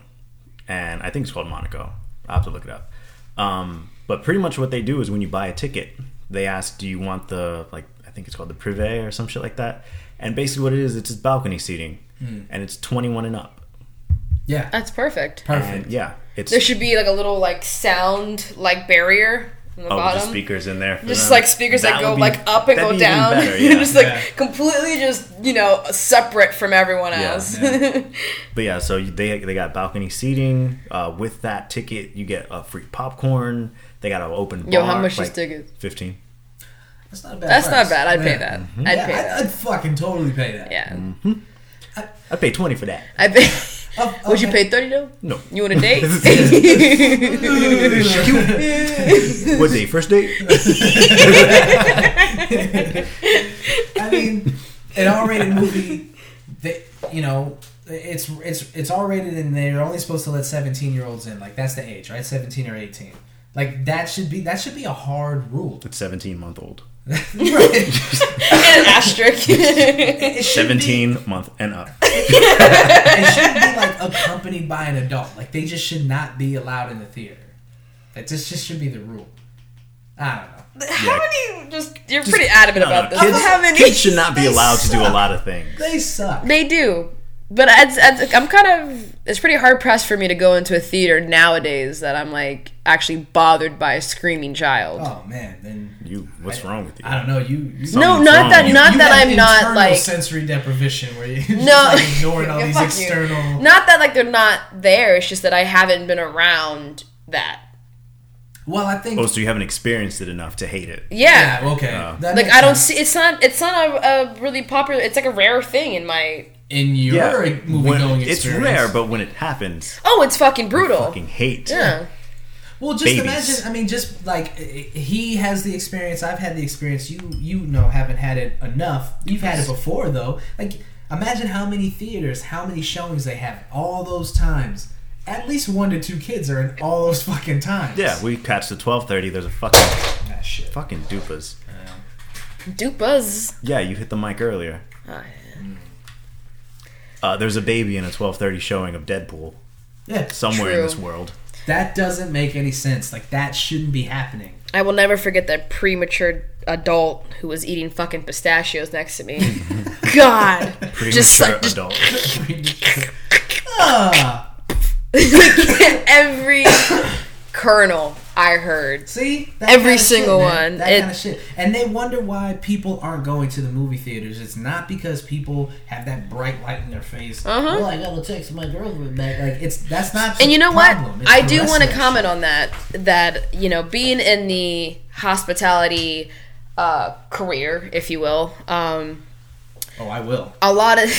and I think it's called Monaco. I'll have to look it up. Um, but pretty much what they do is when you buy a ticket, they ask, "Do you want the like I think it's called the privé or some shit like that?" And basically what it is, it's just balcony seating, and it's 21 and up. yeah That's perfect. perfect And yeah, it's There should be like a little like sound like barrier on the oh, bottom. just speakers in there. Just them. like speakers that, That go be- like up and go be even down. better, <laughs> yeah. just like Yeah. completely just, you know, separate from everyone Yeah. else. <laughs> But yeah, so they they got balcony seating. Uh, with that ticket, you get a free popcorn. They got an open bar. Yo, how much like is tickets? Fifteen. That's not a bad That's not bad. I'd pay that. Mm-hmm. I'd yeah, pay I'd, that. I'd fucking totally pay that yeah. I'd pay twenty for that. I pay. Oh, <laughs> Would you pay thirty though? No. You want a date? <laughs> <laughs> what day? First date? I mean, an R-rated movie, they, you know, it's it's it's R-rated and they're only supposed to let 17-year-olds in. Like that's the age, right? 17 or 18. Like that should be that should be a hard rule. It's seventeen month old. Right. and an asterisk. <laughs> It should be- Seventeen month and up. <laughs> it should be like accompanied by an adult. Like they just should not be allowed in the theater. That just just should be the rule. I don't know. How many? Just you're pretty adamant No, no, about this. kids, How many? kids should not be They allowed to do a lot of things. They suck. They do, but it's, it's, I'm kind of. It's pretty hard pressed for me to go into a theater nowadays that I'm like actually bothered by a screaming child. Oh man, then You, what's wrong with you? I don't know. You, you no, not wrong. that. You- not you that have I'm not like. sensory deprivation where you <laughs> No. no like ignoring all <laughs> these fuck you. external. Not that like they're not there. It's just that I haven't been around that. Well, I think Oh, so you haven't experienced it enough to hate it. Yeah. yeah, okay. Uh, Like I don't sense. see. It's not. It's not a, a really popular. It's like a rare thing in my. In your movie when- going it's rare, but when it happens, Oh, it's fucking brutal. fucking hate. yeah. Well, just babies. imagine. I mean, just like i- i- he has the experience, I've had the experience. You, you know, haven't had it enough. You've had it before, though. Like, imagine how many theaters, how many showings they have. All those times, at least one to two kids are in all those fucking times. Yeah, we catch the twelve thirty. There's a fucking That shit. fucking dupas. Dupas. Yeah, you hit the mic earlier. Oh, yeah. Uh, there's a baby in a twelve thirty showing of Deadpool Yeah, somewhere in True. this world. that doesn't make any sense. Like, that shouldn't be happening. I will never forget that premature adult who was eating fucking pistachios next to me. <laughs> God, Premature just like just adult. ah, <laughs> every kernel I heard. see, that Every kinda single shit, one. That It- kind of shit. And they wonder why people aren't going to the movie theaters. It's not because people have that bright light in their face. Uh-huh. Well, I gotta text my girlfriend back. Like it's that's not. And you know problem. what? It's I do want to comment on that. That you know, being in the hospitality uh, career, if you will, um, Oh, I will. a lot of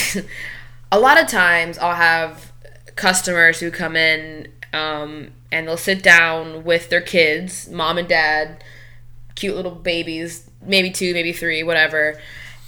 <laughs> a lot of times I'll have customers who come in um, and they'll sit down with their kids, mom and dad, cute little babies, maybe two, maybe three, whatever,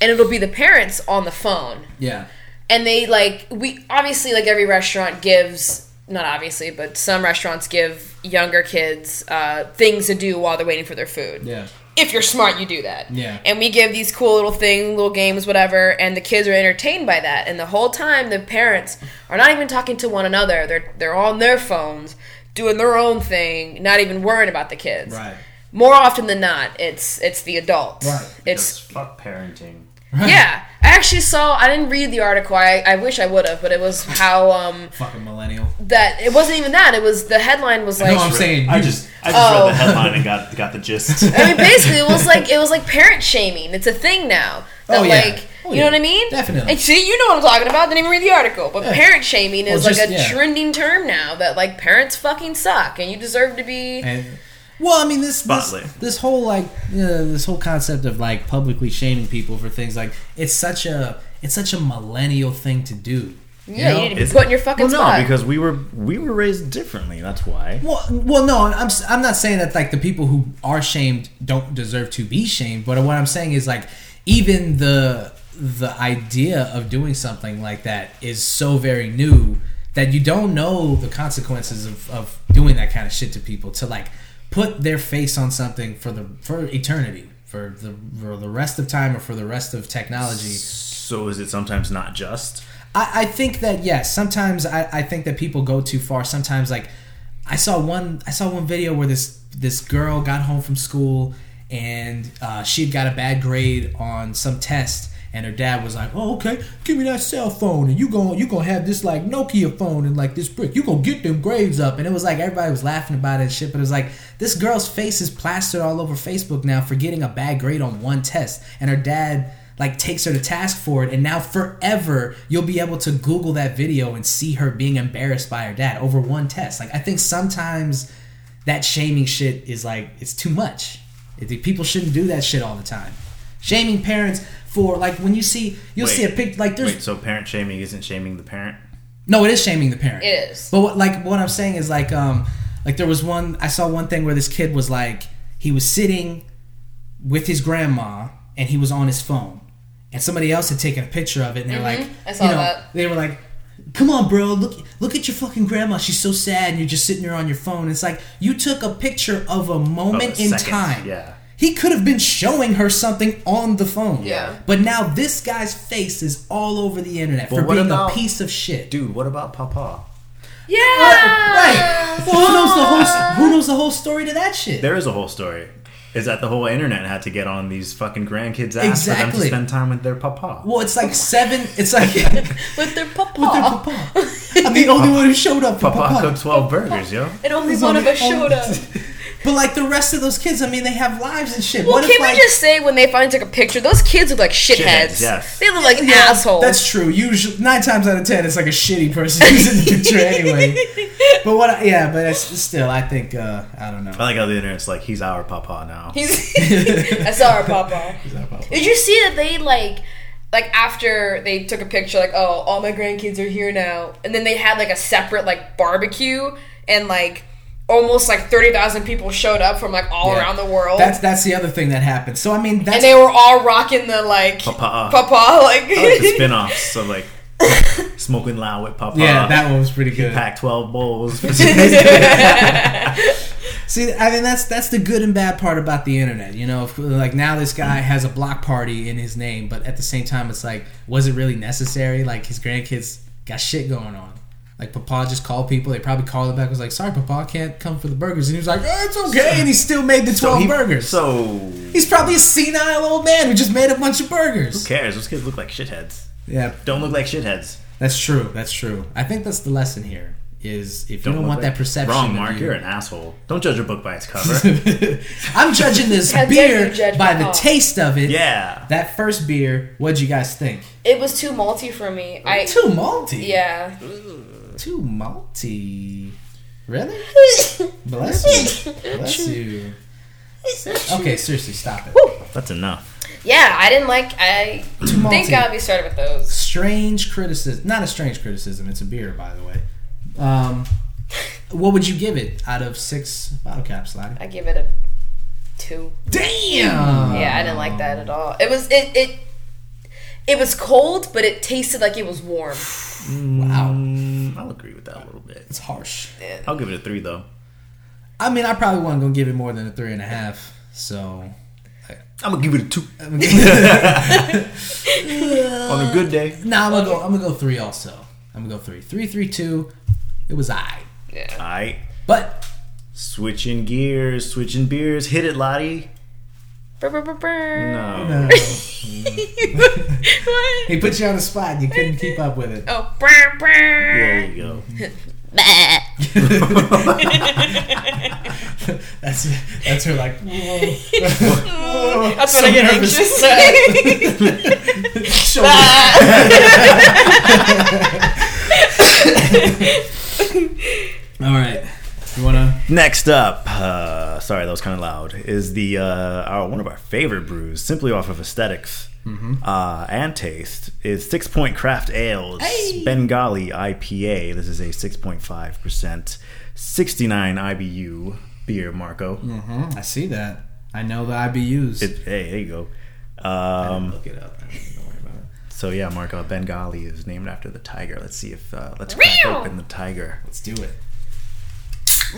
and it'll be the parents on the phone Yeah. and they like we obviously like every restaurant gives not obviously but some restaurants give younger kids uh, things to do while they're waiting for their food Yeah. if you're smart you do that Yeah. and we give these cool little thing little games whatever and the kids are entertained by that and the whole time the parents are not even talking to one another they're they're on their phones doing their own thing not even worrying about the kids Right. more often than not it's it's the adult Right. it's fuck parenting. Yeah, I actually saw. I didn't read the article. I, I wish I would have, but it was how um Fucking millennial. that it wasn't even that. It was the headline was like. what I'm saying. I just I just Oh. read the headline and got got the gist. <laughs> I mean, basically, it was like it was like parent shaming. It's a thing now. That Oh, yeah. like Oh, you yeah. know what I mean? Definitely. And see, you know what I'm talking about. Didn't even read the article. But Yeah. parent shaming is Well, like a yeah. trending term now. That like parents fucking suck, and you deserve to be. And well, I mean this this, Spotlight. this whole like uh, this whole concept of like publicly shaming people for things like it's such a it's such a millennial thing to do. you yeah, know? you need to be put in your fucking well, spot. no, because we were we were raised differently. That's why. Well, well, no, I'm I'm not saying that like the people who are shamed don't deserve to be shamed, but what I'm saying is like even the the idea of doing something like that is so very new that you don't know the consequences of, of doing that kind of shit to people to like put their face on something for the for eternity for the for the rest of time or for the rest of technology So is it sometimes not just? I, I think that yes. Sometimes I, I think that people go too far. Sometimes like I saw one I saw one video where this this girl got home from school and uh, she had got a bad grade on some test and her dad was like, "Oh, okay, give me that cell phone and you going you gonna have this like Nokia phone and like this brick. You gonna get them grades up." And it was like everybody was laughing about it and shit, but it was like this girl's face is plastered all over Facebook now for getting a bad grade on one test, and her dad like takes her to task for it. And now forever you'll be able to google that video and see her being embarrassed by her dad over one test. Like i think sometimes that shaming shit is like it's too much. People shouldn't do that shit all the time. Shaming parents for like when you see you'll Wait. see a pic like there's Wait, so parent shaming isn't shaming the parent? no, it is shaming the parent. It is. But what, like what I'm saying is like um like there was one I saw one thing where this kid was like he was sitting with his grandma and he was on his phone and somebody else had taken a picture of it and they're like Mm-hmm. I saw you know that. they were like come on bro look look at your fucking grandma she's so sad and you're just sitting there on your phone it's like you took a picture of a moment Of a in second, time yeah. He could have been showing her something on the phone Yeah. but now this guy's face is all over the internet Well, for what being about- a piece of shit Dude, what about Papa? Yeah. Right. Well, who knows the whole who knows the whole story to that shit? There is a whole story. Is that the whole internet had to get on these fucking grandkids' ass for them to spend time with their papa? well, it's like seven. It's like with <laughs> With their papa. With their papa. <laughs> I'm the only one who showed up for Papa, papa. cooked twelve burgers, yo. And only It's one only- of us showed up. <laughs> But like the rest of those kids, I mean, they have lives and shit. Well, what can if we like just say when they finally took a picture, those kids look like shitheads. Shitheads, yes. They look like Yeah, assholes. That's true. Usually, nine times out of ten, it's like a shitty person <laughs> who's in the picture anyway. <laughs> But what? I- Yeah, but it's still, I think, uh, I don't know. I like how the internet's like he's our papa now. He's, <laughs> I saw our papa. Did you see that they like, like after they took a picture, like, oh, all my grandkids are here now, and then they had like a separate like barbecue and like almost like thirty thousand people showed up from like all Yeah. around the world. That's that's the other thing that happened. So I mean, that's and they were all rocking the like Papa. papa like I like the <laughs> spin-offs. So like <laughs> smoking loud with Papa. yeah, that one was pretty good. pack twelve bowls. <laughs> See, I mean that's that's the good and bad part about the internet. You know, if, like now this guy has a block party in his name, but at the same time, it's like, was it really necessary? Like his grandkids got shit going on. Like Papa just called people. They probably called him back. Was like, sorry, Papa, I can't come for the burgers. And he was like, eh, it's okay. And he still made the So twelve he- burgers. So He's probably a senile old man who just made a bunch of burgers. who cares? Those kids look like shitheads. Yeah, Don't look like shitheads. that's true. That's true. I think that's the lesson here. Is if you don't, want like- that perception. Wrong, of Mark. you- You're an asshole. Don't judge a book by its cover. <laughs> I'm judging this <laughs> beer by the art. taste of it. yeah. That first beer, what'd you guys think? it was too malty for me. I Too malty. yeah. Too malty. Really? <laughs> Bless you. Bless you. Okay, seriously, stop it. That's enough. Yeah, I didn't like. I Too think malty. I'll be started with those. Strange criticism. Not a strange criticism. It's a beer, by the way. Um, what would you give it out of six bottle caps, Ladi? I give it a two. Damn. Yeah, I didn't like that at all. It was it it it was cold, but it tasted like it was warm. Wow. Mm, I'll agree with that a little bit. It's harsh. I'll give it a three though. I mean, I probably wasn't gonna give it more than a three and a half. So. I'm gonna give it a two I'm <laughs> on a good day. <laughs> Nah, I'm gonna go. I'm gonna go three. Also, I'm gonna go three. Three, three, two. It was I. Yeah. All right. But Switching gears, switching beers. Hit it, Ladi. Brr, brr, brr, brr. <laughs> No. what? he put you on the spot. and You couldn't keep up with it. Oh, brr, brr. There you go. <laughs> That's that's her like. Whoa. That's So when I get anxious. <laughs> All right. You wanna? Next up, uh, sorry that was kind of loud. Is the uh, our, one of our favorite brews, simply off of aesthetics uh, and taste, is Sixpoint Craft Ales Hey! Bengali IPA. This is a six point five percent, sixty nine IBU beer, Marco. I see that. I know the IBUs. It, hey, there you go. Um, Look it up. Don't worry about it. so yeah, Marco Bengali is named after the tiger. Let's see if uh, let's crack open the tiger. Let's do it. <laughs>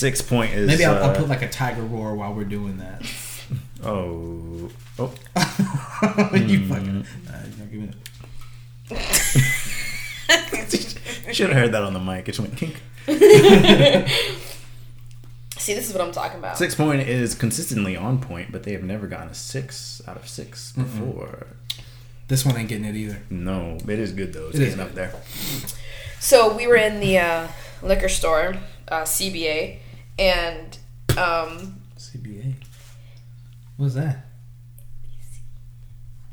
Sixpoint is Maybe I'll, uh, I'll put like a tiger roar while we're doing that. <laughs> oh oh <laughs> you fucking. Uh, give me should have heard that on the mic. It just went kink. See, this is what I'm talking about. Six point is consistently on point, but they have never gotten a six out of 6 before. This one ain't getting it either. No, it is good though. It's It is getting up there. So we were in the uh, liquor store, uh, CBA, and um, CBA. What's that?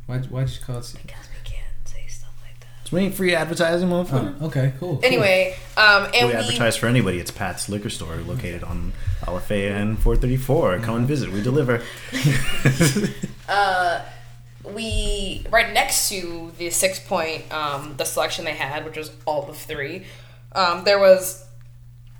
Why'd, why'd you call it CBA? because we can't say stuff like that. So we winning free advertising, motherfucker. Oh, okay, cool. cool. Anyway, um, and we we, advertise for anybody. It's Pat's Liquor Store, located on Alafaya and 434. Come and visit. We deliver. <laughs> uh, we right next to the Sixpoint, um, the selection they had, which was all of three. Um, there was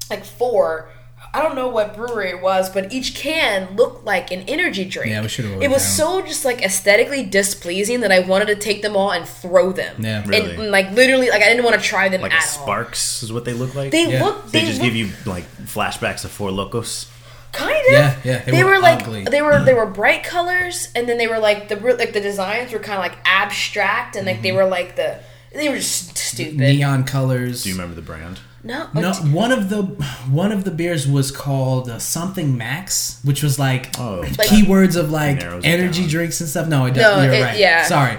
like four. I don't know what brewery it was, but each can looked like an energy drink. Yeah, we should've wrote It it was down. so just like aesthetically displeasing that I wanted to take them all and throw them. Yeah. Really? and, like literally, like I didn't want to try them like at a all. Sparks is what they look like. They Yeah. look. They They, just look give you like flashbacks of Four Locos. Kind of. Yeah, yeah, they They, were were, like ugly. they were they <clears throat> were bright colors, and then they were like the like the designs were kind of like abstract, and like they Mm-hmm. were like the they were just stupid. Neon colors. Do you remember the brand? No, No, like, one of the one of the beers was called uh, something Max, which was like Oh, Like- keywords of like energy drinks and stuff. No, it No, doesn't. You're it- right. yeah. Sorry,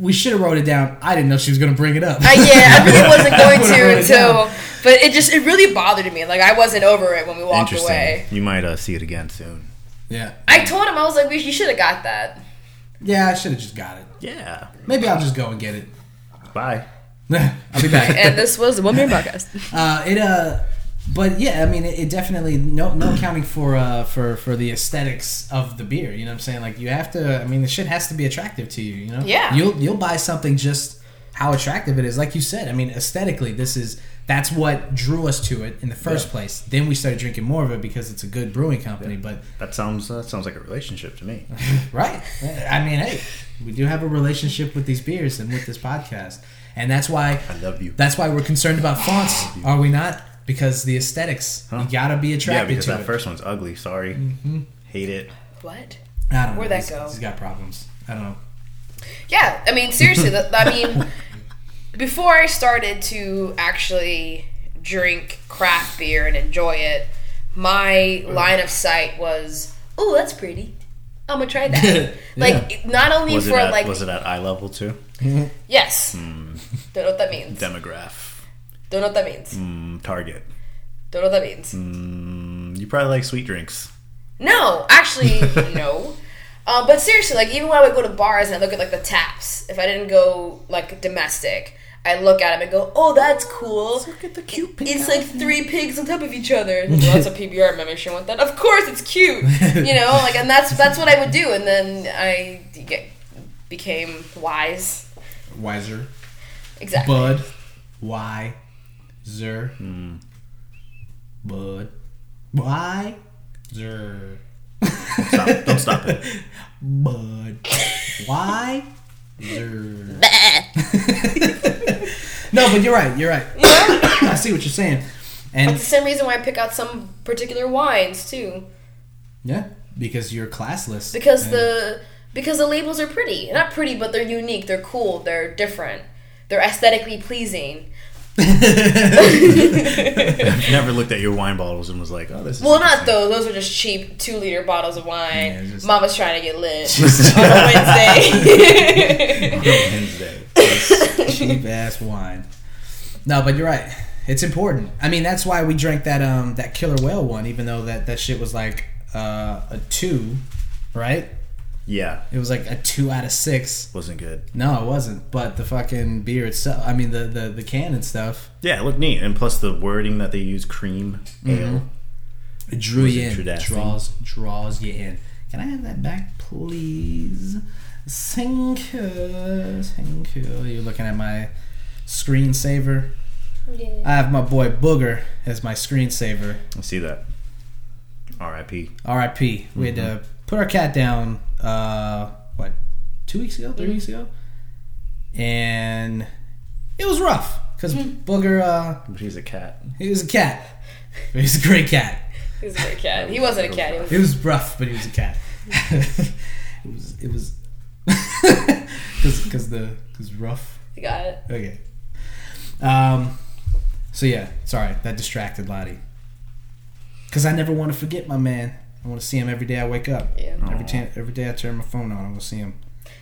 we should have wrote it down. I didn't know she was gonna bring it up. I, yeah, I really <laughs> wasn't going to until, but it just it really bothered me. Like I wasn't over it when we walked away. You might uh, see it again soon. yeah, I told him I was like, "We- "You should have got that." yeah, I should have just got it. Yeah. Maybe I'll just go and get it. Bye. <laughs> I'll be back. And this was the One Man <laughs> Podcast. Uh, it uh, but yeah, I mean, it, it definitely no no <clears throat> accounting for uh for for the aesthetics of the beer. You know what I'm saying? Like you have to. I mean, the shit has to be attractive to you. You know? Yeah. You'll you'll buy something just how attractive it is. Like you said, I mean, aesthetically, this is that's what drew us to it in the first Yeah. place. Then we started drinking more of it because it's a good brewing company. But That sounds that sounds like a relationship to me. <laughs> right, I mean, hey, we do have a relationship with these beers and with this podcast, and that's why I love you. that's why we're concerned about fonts, are we not? Because the aesthetics, you gotta be attracted Yeah, attracted because to that it. first one's ugly. Sorry, hate it. What? I don't know. Where'd that he's- go? He's got problems. I don't know. Yeah, I mean, seriously, <laughs> I mean, before I started to actually drink craft beer and enjoy it, my line of sight was, oh, that's pretty. I'm gonna try that. <laughs> Like, not only Was for at like, was it at eye level too? yes, Hmm. don't know what that means. Demograph, Don't know what that means. mm, target. Don't know what that means. Mm, you probably like sweet drinks. No, actually, <laughs> no. Um, but seriously, like even when I would go to bars and I look at like the taps, if I didn't go like domestic, I look at them and go, "Oh, that's cool." Look at the cute It's like three pigs on top of each other. <laughs> Well, that's a PBR membership. Want that? Of course, it's cute. You know, <laughs> like, and that's that's what I would do. And then I get, became wise. Wiser. Exactly. Bud. Why? Zer. Hmm. Bud. Why? Zer. Stop, don't stop it. Bud. Why? Zer. <laughs> no, but you're right. You're right. <coughs> I see what you're saying. And It's the same reason why I pick out some particular wines too, yeah, because you're classless. because the because the labels are pretty. Not pretty, but they're unique. They're cool. They're different. They're aesthetically pleasing. <laughs> I've never looked at your wine bottles and was like, oh, this is. Well, not those. Those are just cheap two liter bottles of wine. Yeah, just- Mama's trying to get lit <laughs> on a Wednesday. <laughs> Wednesday. cheap ass wine. No, but you're right. It's important. I mean, that's why we drank that um that killer whale one, even though that that shit was like uh, a two, right? Yeah, It was like a two out of six. wasn't good. No, it wasn't. But the fucking beer itself, I mean, the the, the can and stuff, Yeah, it looked neat, and plus the wording that they use, cream mm-hmm. ale. it drew you in. Draws draws you in. Can I have that back, please? Thank you. Thank you. You're looking at my screensaver. I have my boy Booger as my screensaver. I see that. R.I.P. R.I.P. We had to mm-hmm. put our cat down. Uh, what? Two weeks ago? 3 weeks ago? And it was rough because Booger. Uh, She's a cat. he was a cat. He was a great cat. He was a great cat. He wasn't a cat. He was It was rough, but he was a cat. <laughs> it was. It was. <laughs> Because the because rough. he got it. Okay. Um. So yeah, sorry that distracted Ladi. Because I never want to forget my man. I want to see him every day I wake up. Yeah. Every time, every day I turn my phone on, I want to see him.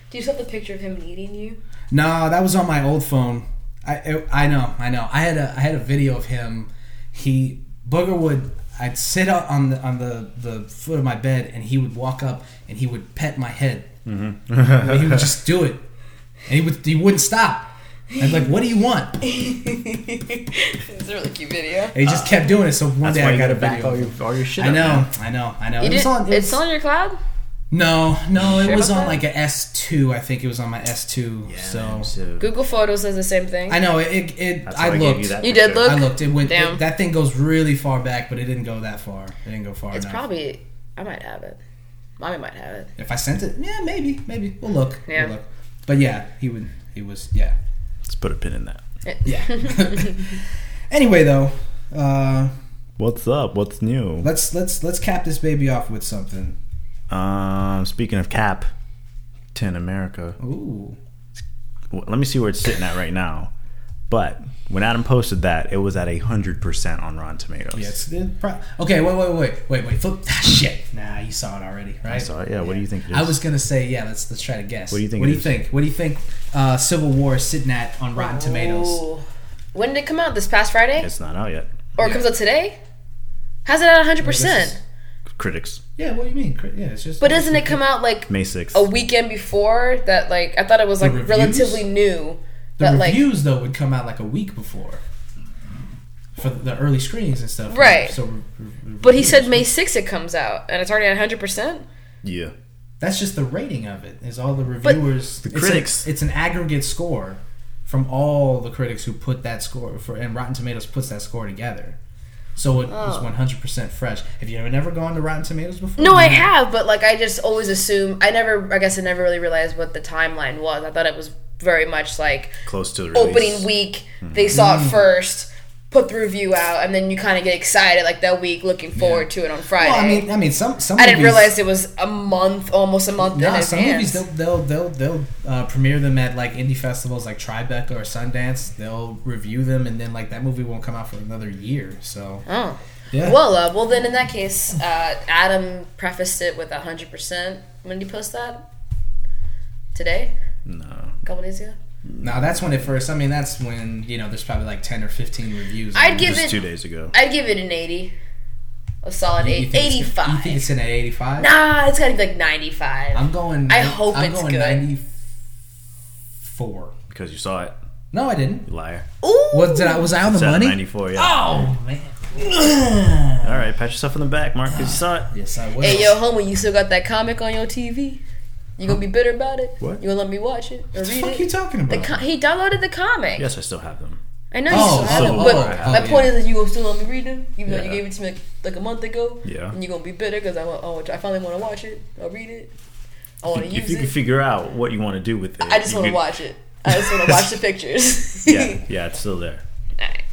Do you still have the picture of him eating you? No, that was on my old phone. I I know, I know. I had a I had a video of him. He Booger would I'd sit out on the on the the foot of my bed and he would walk up and he would pet my head. Mm-hmm. he would <laughs> just do it, and he would he wouldn't stop. I'd be like, "What do you want?" <laughs> It's a really cute video. he just kept doing it. So one day I got gotta a back video. all your all your shit. I know, man. I know, I know. You It was on. It it's was, still on your cloud? no, no, it Sure was on that? like a S two. I think it was on my S two. Yeah, so so Google Photos does the same thing. I know it. It. it I why I looked. you. You did look? I looked. It went. Damn. It, that thing goes really far back, but it didn't go that far. It didn't go far it's enough. probably. I might have it. Mommy might have it. If I sent it, yeah, maybe, maybe we'll look. Yeah. We'll look. But yeah, he would. He was. Yeah. Let's put a pin in that. Yeah. <laughs> anyway, though, uh, What's up? What's new? let's let's let's cap this baby off with something. Um, speaking of Cap, Ten America. Ooh. let me see where it's sitting at right now. But when Adam posted that, it was at hundred percent on Rotten Tomatoes. Yeah. It's, pro- okay. Wait. Wait. Wait. Wait. Wait. Flip. Ah, shit. Nah. You saw it already, right? I saw it. Yeah. What do you think? It is? I was gonna say yeah. Let's let's try to guess. What do you think What it do you is? think? What do you think? Uh, Civil War is sitting at on Rotten Tomatoes. When did it come out? This past Friday? It's not out yet. Or it comes out today? How's it at 100%? Critics, Yeah. What do you mean? Yeah. It's just. but doesn't it come out like May sixth. a weekend before? That like I thought it was like relatively new. The That like reviews though would come out like a week before for the early screenings and stuff. Right. So, re- re- But he said May 6th it comes out and it's already at 100%? Yeah. That's just the rating of it. Is all the reviewers. The it's a- critics- It's, an aggregate score from all the critics who put that score for, and Rotten Tomatoes puts that score together. So it oh. was Oh. 100% fresh. Have you ever never gone to Rotten Tomatoes before? No, I have, but like I just always assume. I never. I guess I never really realized what the timeline was. I thought it was very much like Close to the release. opening week. They saw it first, put the review out, and then you kind of get excited like that week, looking forward to it on Friday. Well, I mean, I mean, some some. I didn't movies- realize it was a month, almost a month Nah, some movies they'll they'll they'll, they'll uh, premiere them at like indie festivals like Tribeca or Sundance. They'll review them, and then like that movie won't come out for another year. So oh. yeah. Well, uh, well then in that case, uh, Adam prefaced it with hundred percent. When did he post that? Today, No. a couple days ago. now that's when it first. I mean, that's when you know there's probably like ten or fifteen reviews. I'd give it. It- two days ago. I'd give it an eighty, a solid You eight, think it's- eighty-five. You think it's in at eighty five? Nah, it's gotta be like ninety-five. I'm going. I hope I'm it's going good. ninety four. Because you saw it, No, I didn't. you liar. Ooh, What did I? Was I on the It's at money? 94, yeah. Oh, oh man. All right, pat yourself on the back, Mark, 'cause you saw it. Yes, I will. Hey, yo, homie, you still got that comic on your TV? You gonna be bitter about it? What? You gonna let me watch it or What the read fuck it? you talking The about? co- he downloaded the comic. Yes, I still have them. I know you Oh, still have so- it, but oh, my oh, point yeah. is that you gonna still let me read them, even though you Yeah. gave it to me like, like a month ago. Yeah. And you are gonna be bitter because I want, I, want, I finally want to watch it. I'll read it. I want to use it. If use you can it. figure out what you want to do with it, I just you want to could- watch it. I just want to watch the <laughs> pictures. Yeah, yeah, it's still there. <laughs> Alright.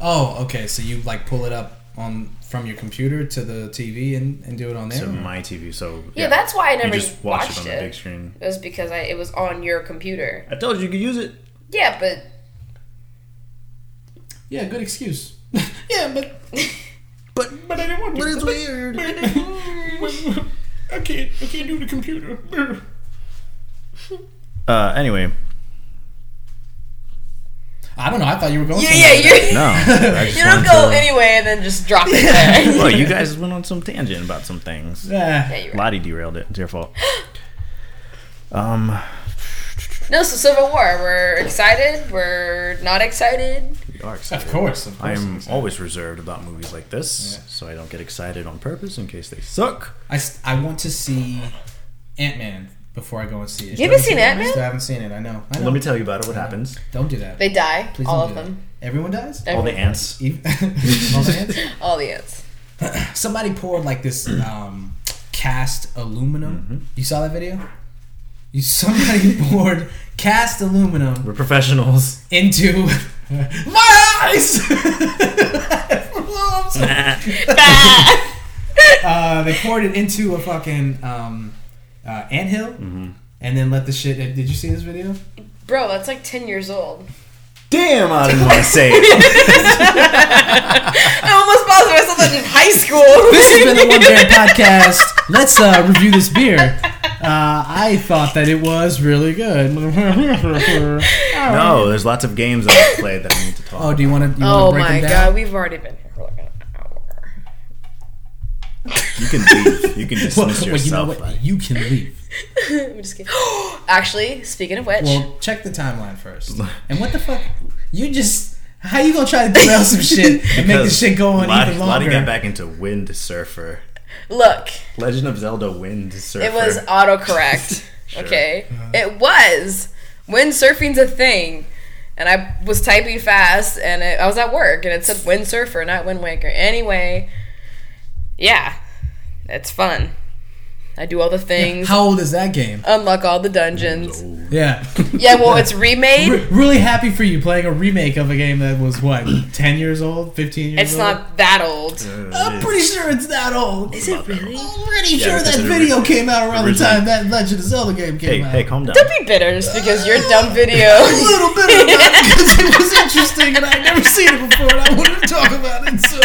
Oh, okay. So you like pull it up on from your computer to the TV and, and do it on there. So my TV. So Yeah, that's why I never you just watch watched it on it. the big screen. It was because I it was on your computer. I told you you could use it. Yeah, but yeah, good excuse. <laughs> yeah, but <laughs> But but I didn't want to. but it's <laughs> weird. I can't. I can't do the computer. Uh, anyway, I don't know. I thought you were going. yeah, yeah, you're, no, <laughs> <laughs> you don't go to- anyway and then just drop it <laughs> there. Well, you guys went on some tangent about some things. yeah, Yeah. you're right. Ladi derailed it. It's your fault. <gasps> Um, No, so Civil War. We're excited. We're not excited. we are excited. Of course. Of course. I I'm always reserved about movies like this, Yeah. so I don't get excited on purpose in case they suck. I, I want to see Ant Man before I go and see it. You haven't seen Ant-Man? Still haven't seen it. I know. I know. Let me tell you about it. What happens? Don't do that. They die. Please all don't of do them. That. Everyone dies. <laughs> All the ants. Even- <laughs> All the ants? All the ants. Somebody poured like this <clears throat> um, cast aluminum. Mm-hmm. You saw that video? You somebody <laughs> poured cast aluminum We're professionals. into my eyes. I'm uh, they poured it into a fucking um, uh, anthill, Mm-hmm. and then let the shit. uh, Did you see this video? Bro, that's like 10 years old. Damn, I didn't want to say it. <laughs> I almost paused myself that in high school. This has been the One Bear Podcast. Let's uh, review this beer. Uh, I thought that it was really good. <laughs> No, there's lots of games that I've played that I need to talk. Oh, do you want to? You Oh wanna break my them down? god, we've already been here for like an hour. You can leave. You can <laughs> dismiss Well, well, you know yourself. what? like- You can leave. <laughs> I'm just kidding. <gasps> Actually, speaking of which, Well, check the timeline first. <laughs> And what the fuck? You just how you gonna try to derail some shit and make this shit go on Ladi, even Ladi got back into Wind Surfer. look, Legend of Zelda Wind Surfer. it was autocorrect. Sure. Okay, it was windsurfing's a thing, and I was typing fast, and it, I was at work, and it said windsurfer, not wind waker. Anyway, yeah, it's fun. I do all the things, How old is that game? unlock all the dungeons. Yeah. Yeah, well, it's <laughs> remade. Re- really happy for you playing a remake of a game that was what, <clears throat> ten years old, fifteen years old? It's old. not that old. Uh, I'm pretty sure it's that old. Is it really? I'm pretty Yeah, sure because that it video ori- came out around the originally- time that Legend of Zelda game Hey, came out. hey, calm down. Don't be bitter just because your dumb <laughs> video. a little bit of that because it was <laughs> interesting and I'd never seen it before and I wanted to talk about it. So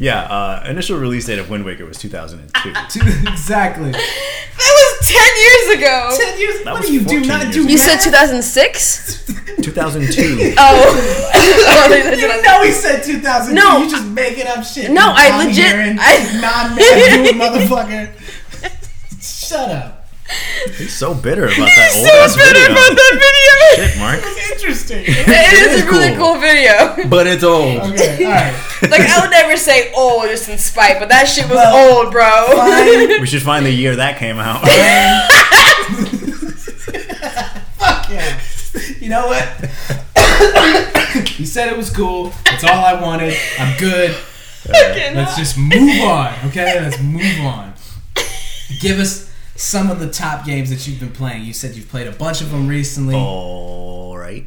Yeah, uh, initial release date of Wind Waker was 2002. <laughs> exactly. That was 10 years ago. Ten years. That what do you do? 14 Not do ago. You said 2006? 2002. <laughs> <laughs> Oh. You know he said 2002. No. you just making up shit. No, I legit- non-hearing, I- non-math doing motherfucker. Shut up. He's so bitter about that old so ass bitter video. about that video. Shit, Mark. It's interesting. It is is a really cool. cool video. But it's old. okay, all right. Like, I would never say old just in spite, but that shit was Well, old, bro. fine. We should find the year that came out. <laughs> Fuck yeah. You know what? <coughs> he said it was cool. That's all I wanted. I'm good. Let's just move on, okay? Let's move on. Give us some of the top games that you've been playing. You said you've played a bunch of them recently. All right.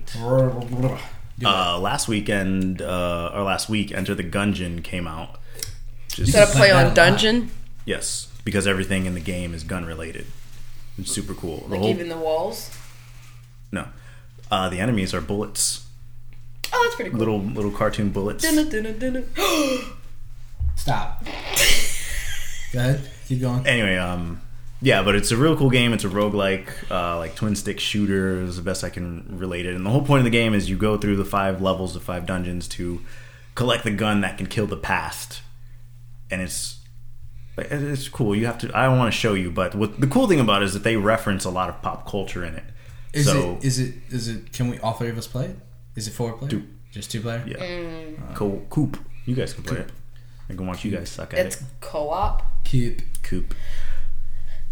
Do. Uh, last weekend, uh, or last week, Enter the Gungeon came out. Just, Is that a play Like that a on lot. dungeon? yes, because everything in the game is gun related. It's super cool. The Like whole- even the walls? no, uh, the enemies are bullets, Oh, that's pretty cool. little little cartoon bullets. Dun, dun, dun, dun, dun. <gasps> Stop. <laughs> Go ahead. Keep going. anyway, um, yeah, but it's a real cool game. It's a roguelike, uh, like twin stick shooter is the best I can relate it. And the whole point of the game is you go through the five levels, the five dungeons to collect the gun that can kill the past. And it's it's cool. You have to. I don't want to show you, but what the cool thing about it is that they reference a lot of pop culture in it. Is so it? Is it? Is it? Can we all three of us play it? Is it four player? Two. Just two player. yeah, Mm. Co- Coop. You guys can play Coop. it. I can watch you guys suck at It's it. It's co-op. Keep. Coop.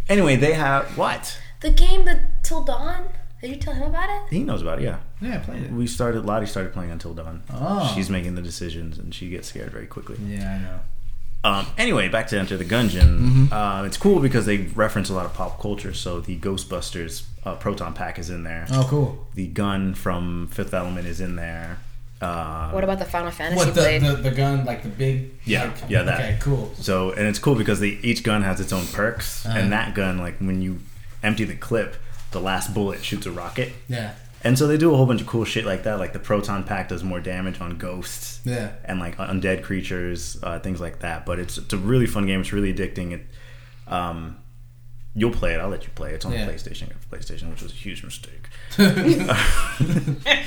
Anyway, they have what? The game that Till Dawn. Did you tell him about it? He knows about it. Yeah. Yeah, I played it. We started. Ladi started playing until dawn. Oh. She's making the decisions, and she gets scared very quickly. Yeah, I know. Um, anyway, back to Enter the Gungeon. Uh, it's cool because they reference a lot of pop culture. So the Ghostbusters uh, proton pack is in there. Oh, cool. The gun from Fifth Element is in there. Uh, What about the Final Fantasy What the, blade? the the gun like the big? Yeah, like- yeah, that. Okay, cool. so and it's cool because they, each gun has its own perks, Uh-huh. and that gun, like when you empty the clip, the last bullet shoots a rocket. Yeah, And so they do a whole bunch of cool shit like that. Like the proton pack does more damage on ghosts. yeah. and like undead creatures, uh, things like that. But it's it's a really fun game. It's really addicting. It, um, you'll play it. I'll let you play it. It's on Yeah. the PlayStation. I the PlayStation, which was a huge mistake. <laughs>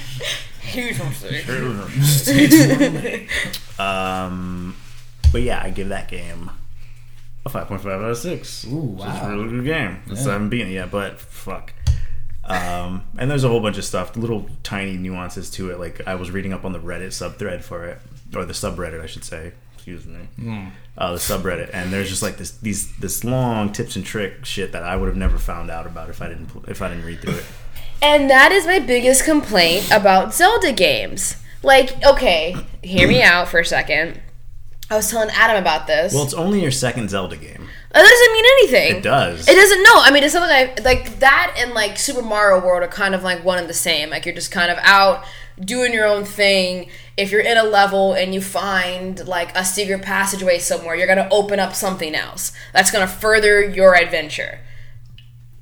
Huge mistake. <laughs> <laughs> um, but yeah, I give that game a five point five out of six. Ooh, So It's wow. a really good game. It's- Yeah. I haven't beaten it yet, but fuck. Um, and there's a whole bunch of stuff, little tiny nuances to it. Like I was reading up on the Reddit subthread for it, or the subreddit, I should say. Excuse me. Hmm. Uh, the subreddit, and there's just like this these this long tips and trick shit that I would have never found out about if I didn't if I didn't read through it. And that is my biggest complaint about Zelda games. Like, okay, hear me out for a second. I was telling Adam about this. Well, it's only your second Zelda game. that doesn't mean anything. It does. It doesn't. No, I mean it's something I like. That and like Super Mario World are kind of like one and the same. Like you're just kind of out doing your own thing. If you're in a level and you find like a secret passageway somewhere, you're gonna open up something else that's gonna further your adventure.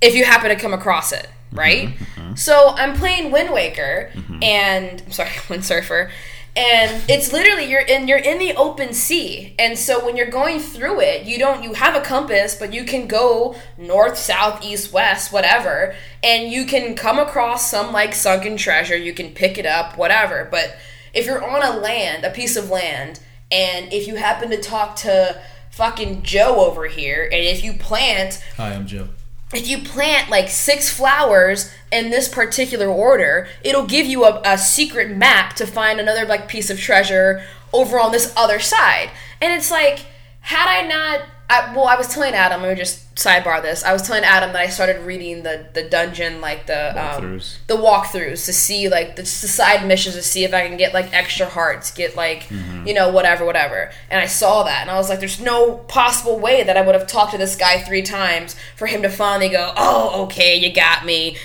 If you happen to come across it, right? Mm-hmm, mm-hmm. So I'm playing Wind Waker mm-hmm. and I'm sorry, <laughs> Windsurfer. And it's literally you're in you're in the open sea. And so when you're going through it, you don't you have a compass, but you can go north, south, east, west, whatever, and you can come across some like sunken treasure, you can pick it up, whatever. But if you're on a land, a piece of land, and if you happen to talk to fucking Joe over here, and if you plant Hi, I'm Joe. If you plant like six flowers in this particular order, it'll give you a, a secret map to find another like piece of treasure over on this other side. And it's like, had I not, I, well, I was telling Adam. Let me just sidebar this. I was telling Adam that I started reading the the dungeon, like the um, Walkthroughs. the walkthroughs to see like the, the side missions to see if I can get like extra hearts, get like you know whatever, whatever. And I saw that, and I was like, "There's no possible way that I would have talked to this guy three times for him to finally go, oh, okay, you got me.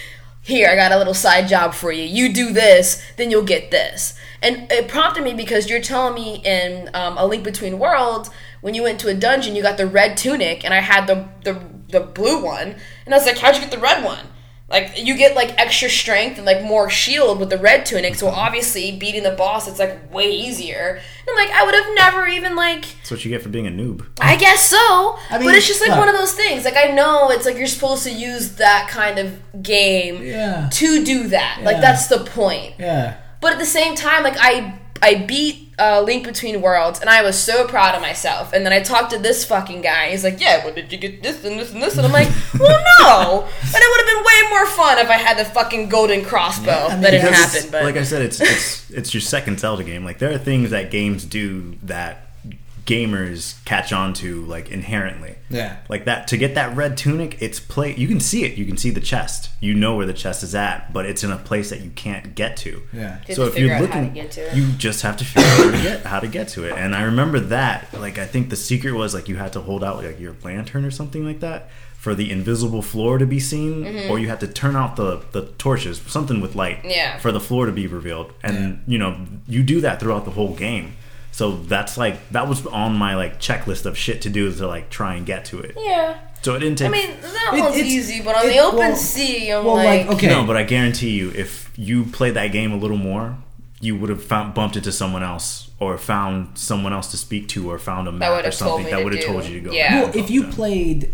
Here, I got a little side job for you. You do this, then you'll get this." And it prompted me because you're telling me in um, A Link Between Worlds, when you went to a dungeon, you got the red tunic, and I had the the the blue one, and I was like, "How'd you get the red one?" Like you get like extra strength and like more shield with the red tunic, so obviously beating the boss it's like way easier. And I'm like, I would have never even like That's what you get for being a noob. I guess so. I mean, but it's just like look. one of those things. Like I know it's like you're supposed to use that kind of game Yeah. to do that. Like that's the point. Yeah. But at the same time, like I I beat uh, Link Between Worlds, and I was so proud of myself. And then I talked to this fucking guy. He's like, "Yeah, well, did you get this and this and this?" And I'm like, <laughs> "Well, no." But it would have been way more fun if I had the fucking golden crossbow. Yeah, I mean, that didn't happen. But like I said, it's it's it's your second Zelda game. Like there are things that games do that gamers catch on to like inherently. Yeah. Like that to get that red tunic, it's play you can see it. You can see the chest. You know where the chest is at, but it's in a place that you can't get to. Yeah. You So to if you're out looking, how to get to it. you just have to figure out how to get how to get to it. And I remember that. Like I think the secret was like you had to hold out like your lantern or something like that for the invisible floor to be seen, or you had to turn out the the torches, something with light, Mm-hmm. Yeah. for the floor to be revealed. And you know you do that throughout the whole game. So that's like that was on my like checklist of shit to do to like try and get to it. Yeah. So it didn't take I mean, that It- one's easy, but on it- the open well- sea, I'm well, like, like, okay. No, but I guarantee you, if you played that game a little more, you would have found, bumped into someone else, or found someone else to speak to, or found a map or something that would have do. told you to go. Yeah. Well, if you to them. played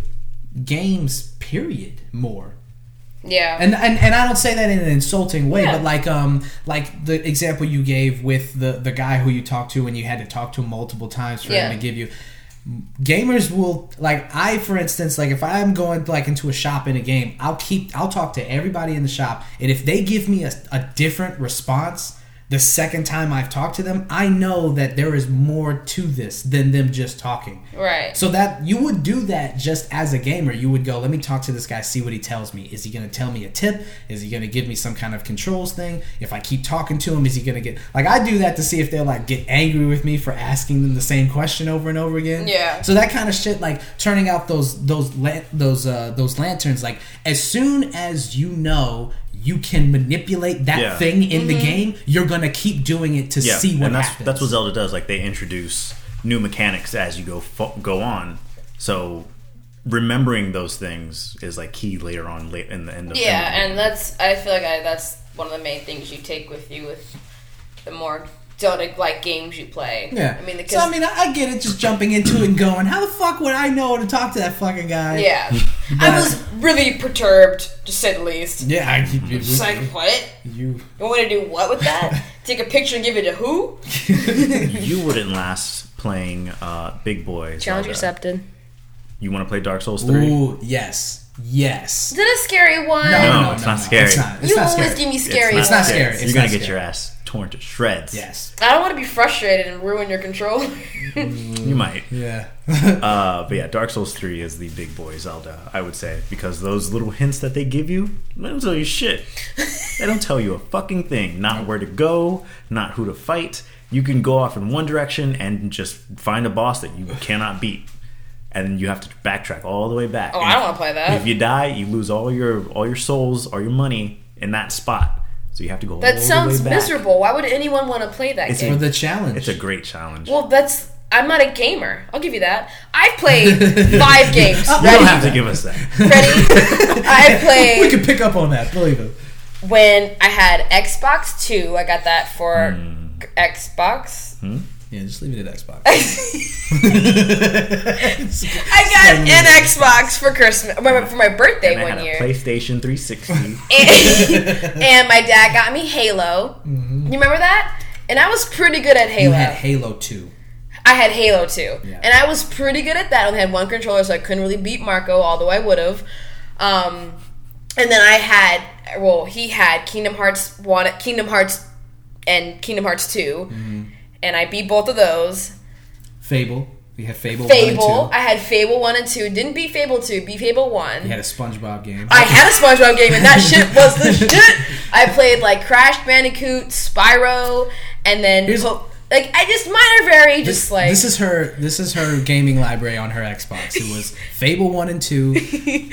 games, period, more. Yeah. And, and and I don't say that in an insulting way, Yeah. but like um like the example you gave with the the guy who you talked to and you had to talk to him multiple times for Yeah. him to give you gamers will like I for instance like if I'm going like into a shop in a game I'll keep I'll talk to everybody in the shop and if they give me a, a different response the second time I've talked to them I know that there is more to this than them just talking right. so that you would do that just as a gamer. You would go, let me talk to this guy, see what he tells me. Is he going to tell me a tip? Is he going to give me some kind of controls thing? If I keep talking to him, is he going to get like I do that to see if they'll like get angry with me for asking them the same question over and over again. Yeah. So that kind of shit, like turning out those those those uh, those lanterns, like as soon as you know. You can manipulate that Yeah. thing in Mm-hmm. the game. You're gonna keep doing it to yeah, see what and that's happens. that's what Zelda does. Like they introduce new mechanics as you go fo- go on. So remembering those things is like key later on, late in the end of Yeah, in the game. and that's I feel like I, that's one of the main things you take with you with the more Zelda like games you play. Yeah. I mean, because so I mean, I I get it. Just jumping into it and going, how the fuck would I know to talk to that fucking guy? yeah, <laughs> But- I was really perturbed to say the least. Yeah. I, you, you, It's like what? you, You want me to do what with that? <laughs> Take a picture and give it to who? <laughs> you wouldn't last playing uh, Big Boy. Challenge Zelda. accepted. You want to play Dark Souls three? Ooh, yes, yes. Is it a scary one? No, no, no it's not scary. It's not. It's you not always scary. give me scary It's not ones. scary. It's You're gonna not get your ass torn to shreds. Yes. I don't want to be frustrated and ruin your controller. <laughs> You might. Yeah. <laughs> Uh, but yeah, Dark Souls 3 is the big boy Zelda, I would say, because those little hints that they give you, they don't tell you shit. they don't tell you a fucking thing. Not where to go, not who to fight. You can go off in one direction and just find a boss that you cannot beat. And you have to backtrack all the way back. Oh, And I don't wanna play that. If you die, you lose all your all your souls or your money in that spot. So you have to go all that the sounds way back. miserable. Why would anyone want to play that It's game? For the challenge. It's a great challenge. well, that's I'm not a gamer. I'll give you that. I've played <laughs> five games. you don't have to give us that. Ready? <laughs> I played. we played can pick up on that. Believe it. when I had Xbox Two. I got that for Hmm. Xbox. Yeah, just leave it at Xbox. <laughs> I <laughs> got an Xbox for Christmas for my birthday And I one had a year. PlayStation 360. <laughs> and, and my dad got me Halo. You remember that? And I was pretty good at you Halo. had Halo 2. I had Halo 2. Yeah. and I was pretty good at that. I only had one controller, so I couldn't really beat Marco, although I would have. Um, and then I had, well, he had Kingdom Hearts one, Kingdom Hearts, and Kingdom Hearts 2 Mm-hmm. And I beat both of those. Fable. We had Fable, Fable, 1 and 2. I had Fable one and two. Didn't beat Fable two, beat Fable one. You had a SpongeBob game. I had a SpongeBob game, and that <laughs> shit was the shit. I played like Crash Bandicoot, Spyro, and then Here's- po- like I just mine are very this, just like this is her this is her gaming library on her Xbox. It was <laughs> Fable 1 and 2. <laughs>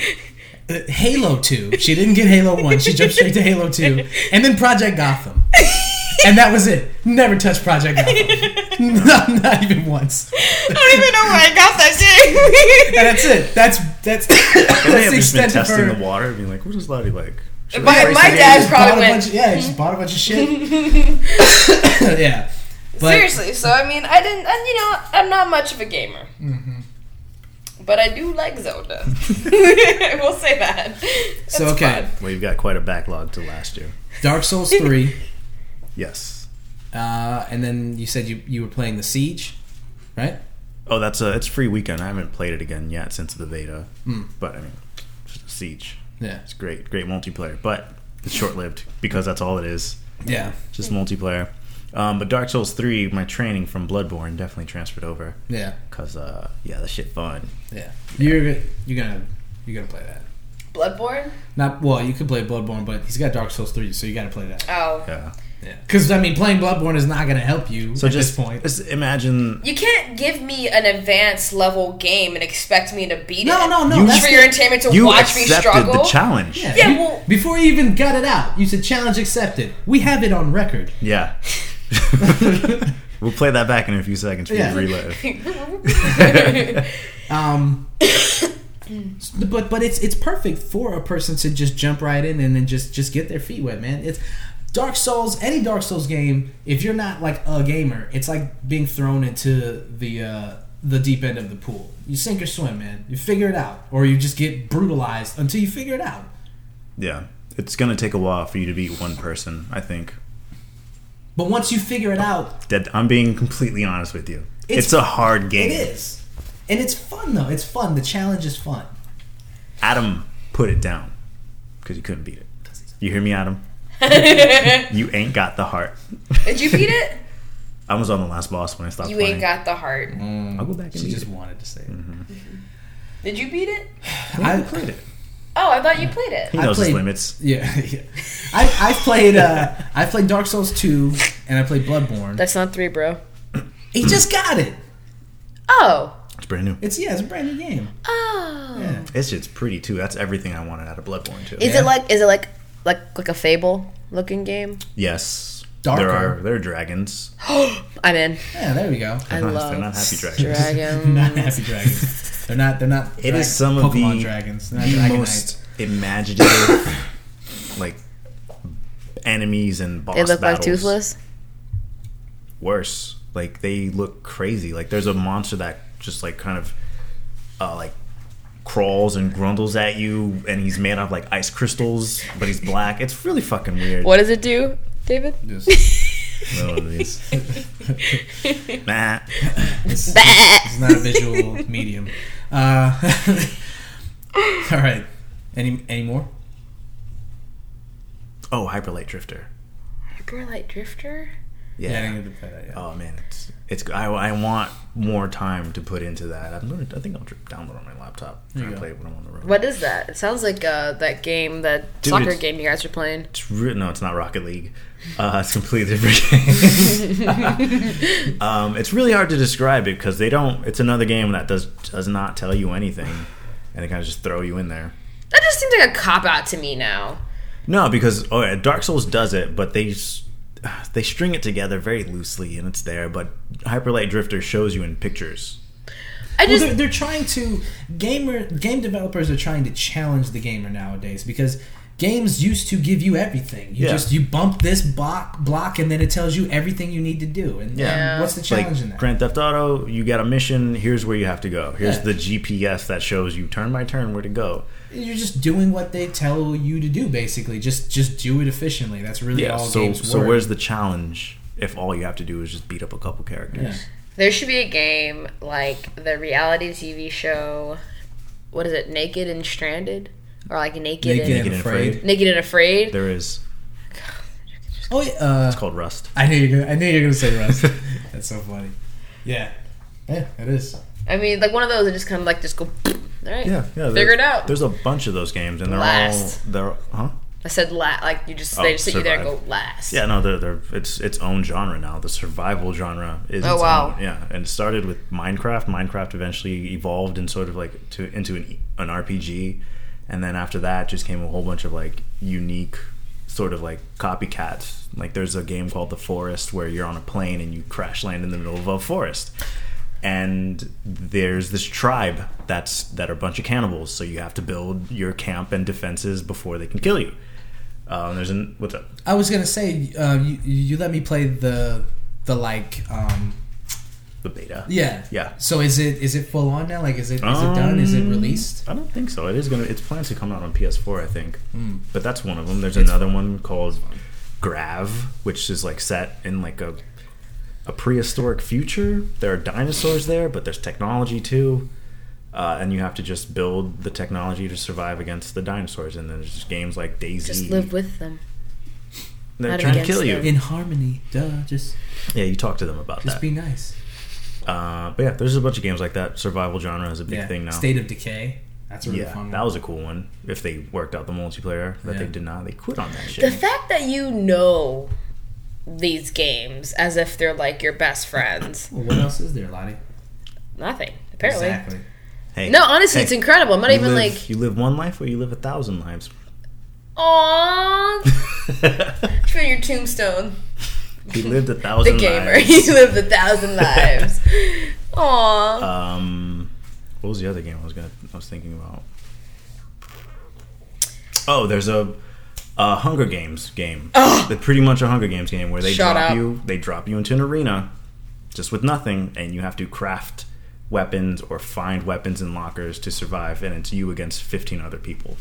uh, Halo 2. She didn't get Halo 1. She jumped straight to Halo 2. And then Project Gotham. And that was it. Never touched Project Gotham. <laughs> not, not even once. I don't even know where I got that game. <laughs> And that's it. That's that's, <laughs> And they that's have the just been extent of testing her. the water, being like, "What does Ladi like?" Should My- my dad game? probably bought a went- bunch of, yeah, just bought a bunch of shit. yeah. But Seriously, so I mean, I didn't, and you know, I'm not much of a gamer, Mm-hmm. but I do like Zelda. we'll say that. So, It's okay. fun. Well, you've got quite a backlog to last year. Dark Souls 3. Yes. Uh, and then you said you, you were playing the Siege, right? Oh, that's a it's free weekend. I haven't played it again yet since the beta, Hmm. but I mean, Siege. Yeah. It's great, great multiplayer, but it's short lived because that's all it is. Yeah. Just multiplayer. Um, but Dark Souls three, my training from Bloodborne definitely transferred over Yeah, because uh, yeah, that shit fun. yeah. You're you're gonna you're gonna play that. Bloodborne? Not well. You could play Bloodborne, but he's got Dark Souls three, so you got to play that. Oh. Yeah. Yeah, because I mean, playing Bloodborne is not gonna help you So at just this point. just imagine. You can't give me an advanced level game and expect me to beat No, it. no, no. no. that's For your entertainment to You watch me struggle. the challenge. Yeah, Yeah, be- well- before you even got it out, you said challenge accepted. We have it on record. Yeah. <laughs> we'll play that back in a few seconds for Yeah. you to relive. <laughs> Um, but but it's it's perfect for a person to just jump right in and then just just get their feet wet, man. It's Dark Souls. Any Dark Souls game, if you're not like a gamer, it's like being thrown into the uh, the deep end of the pool. You sink or swim, man. You figure it out, or you just get brutalized until you figure it out. Yeah. It's gonna take a while for you to beat one person. I think. But once you figure it out, That I'm being completely honest with you. It's- It's, a hard game. it is, and it's fun though. It's fun. The challenge is fun. Adam put it down because he couldn't beat it. You hear me, Adam? <laughs> you ain't got the heart. Did you beat it? <laughs> I was on the last boss when I stopped You playing. ain't got the heart. Mm. I'll go back and She just it. wanted to say it. Mm-hmm. Mm-hmm. Did you beat it? I I played it. Oh, I thought you played it. He I knows his limits. Yeah, <laughs> yeah. I I played uh I played Dark Souls two and I played Bloodborne. That's not three, bro. he just got it. Oh. It's brand new. It's yeah, it's a brand new game. Oh. Yeah. It's just pretty too. That's everything I wanted out of Bloodborne too. Is Yeah. it like is it like like like a fable looking game? Yes. Darker. There are there are dragons. <gasps> I'm in. Yeah, there we go. I <laughs> They're love not happy dragons. Dragon. not happy dragons. They're not. They're not. It drag- is some of the, dragons. They're not the Dragonite. most imaginative like enemies and boss They look battles. like toothless. Worse, like they look crazy. Like there's a monster that just like kind of uh, like crawls and grundles at you, and he's made out of like ice crystals, but he's black. It's really fucking weird. What does it do, David? Just- One of these. nah. it's, it's not a visual medium. Uh, <laughs> all right. Any any more? Oh, Hyper Light Drifter. Hyper Light Drifter? Yeah, I didn't get to play that yet. Oh man, it's it's. I, I want more time to put into that. I'm gonna. I think I'll dr- download on my laptop There you and play it when I'm on the road. What is that? It sounds like uh, that game, that Dude, soccer game you guys are playing. It's re- no, it's not Rocket League. Uh, it's a completely different <laughs> game. <laughs> um, it's really hard to describe it because they don't. It's another game that does does not tell you anything, and they kind of just throw you in there. That just seems like a cop out to me now. No, because oh yeah, Dark Souls does it, but they s- <sighs> they string it together very loosely, and it's there. But Hyper Light Drifter shows you in pictures. I Well, just they're, they're trying to gamer game developers are trying to challenge the gamer nowadays because games used to give you everything. You Yeah. just you bump this block block and then it tells you everything you need to do. And Yeah. what's the like challenge in that? Grand Theft Auto, you got a mission. Here's where you have to go. Here's Yeah. the GPS that shows you turn by turn where to go. You're just doing what they tell you to do, basically. Just just do it efficiently. That's really Yeah. all So games so were. where's the challenge if all you have to do is just beat up a couple characters? Yeah. there should be a game like the reality TV show. What is it? Naked and Stranded, or like Naked, Naked and Naked and Afraid. Naked and Afraid. There is. Oh yeah, uh, It's called Rust. I knew you. Were gonna, I knew you were gonna say Rust. <laughs> That's so funny. Yeah, yeah, it is. I mean, like one of those that just kind of like just go. All right, Yeah, yeah. figure it out. There's a bunch of those games, and they're Last. all they're huh? I said la like you just Oh, they just sit you there and go last. Yeah, no, they're, they're it's its own genre now. The survival genre is. Oh, its wow. Own, yeah, and it started with Minecraft. Minecraft eventually evolved and sort of like to into an an RPG, and then after that, just came a whole bunch of like unique sort of like copycats. Like there's a game called The Forest where you're on a plane and you crash land in the middle of a forest. And there's this tribe that's that are a bunch of cannibals, so you have to build your camp and defenses before they can kill you. Um, there's an what's up? I was gonna say uh, you you let me play the the like um The beta. yeah Yeah. So is it is it full on now? Like is it is it done? Is it Um, released? I don't think so. It is gonna. It's planned to come out on PS4, I think. Hmm. But that's one of them. There's another one called Grav, which is like set in like a a prehistoric future. There are dinosaurs there, but there's technology too. Uh, and you have to just build the technology to survive against the dinosaurs. And then there's just games like DayZ. just live with them. They're Not trying to against kill you. In harmony, duh. Just Yeah, you talk to them about just that. Just be nice. Uh, but yeah, there's a bunch of games like that. Survival genre is a big yeah. thing now. State of Decay. That's a really yeah, fun that one. was a cool one. If they worked out the multiplayer, but they did not. They quit on that shit. The fact that you know these games as if they're like your best friends. <coughs> Well, what else is there, Ladi? Nothing, apparently. Exactly. hey, No, honestly, hey, it's incredible. I'm not you even live- like, you live one life or you live a thousand lives. aww. <laughs> For your tombstone. <laughs> he lived a thousand. The gamer. <laughs> lives. He lived a thousand <laughs> lives. Aww. Um, what was the other game I was gonna? I was thinking about. Oh, there's a, a Hunger Games game. They're pretty much a Hunger Games game where they Shut drop up. you. They drop you into an arena, just with nothing, and you have to craft weapons or find weapons in lockers to survive. And it's you against 15 other people,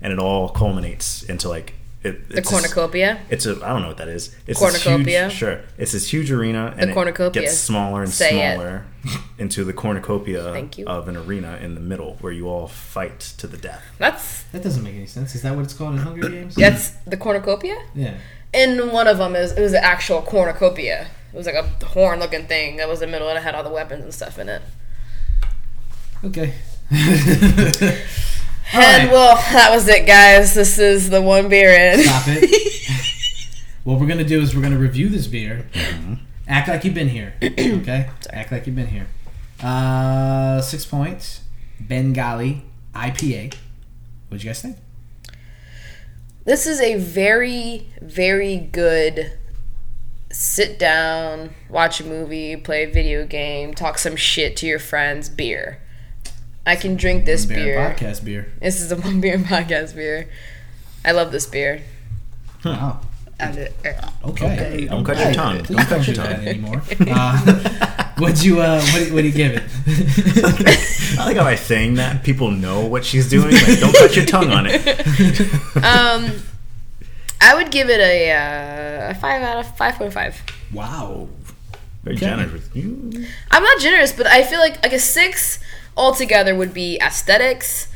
and it all culminates into like it, the it's this- cornucopia. it's a I don't know what that is. It's Cornucopia? huge, sure. It's this huge arena, and the cornucopia. it gets smaller and Say it. smaller <laughs> into the cornucopia Thank you. of an arena in the middle where you all fight to the death. That's That doesn't make any sense. Is that what it's called in Hunger Games? that's the cornucopia. Yeah. And one of them is it was an actual cornucopia. It was like a horn looking thing that was in the middle and it had all the weapons and stuff in it. Okay. <laughs> <laughs> And right. well, that was it, guys. This is the one beer in. Stop it. <laughs> what we're gonna do is we're gonna review this beer. Act like you've been here. <clears throat> Okay. Act like you've been here. Uh, Sixpoint's. Bengali IPA. What'd you guys think? This is a very, very good sit down, watch a movie, play a video game, talk some shit to your friends beer. I can drink this Beer beer. podcast beer. This is a <laughs> one beer podcast beer. I love this beer. Wow. And it- er, Okay. Don't cut your tongue. Don't cut your tongue. anymore. <laughs> Uh, <laughs> what'd you uh? What do, what do you give it? I like how by saying that people know what she's doing. Like, don't cut your tongue on it. Um, I would give it a, uh, a five out of five point five. wow. Very Okay. generous with you. I'm not generous, but I feel like like a six altogether would be aesthetics.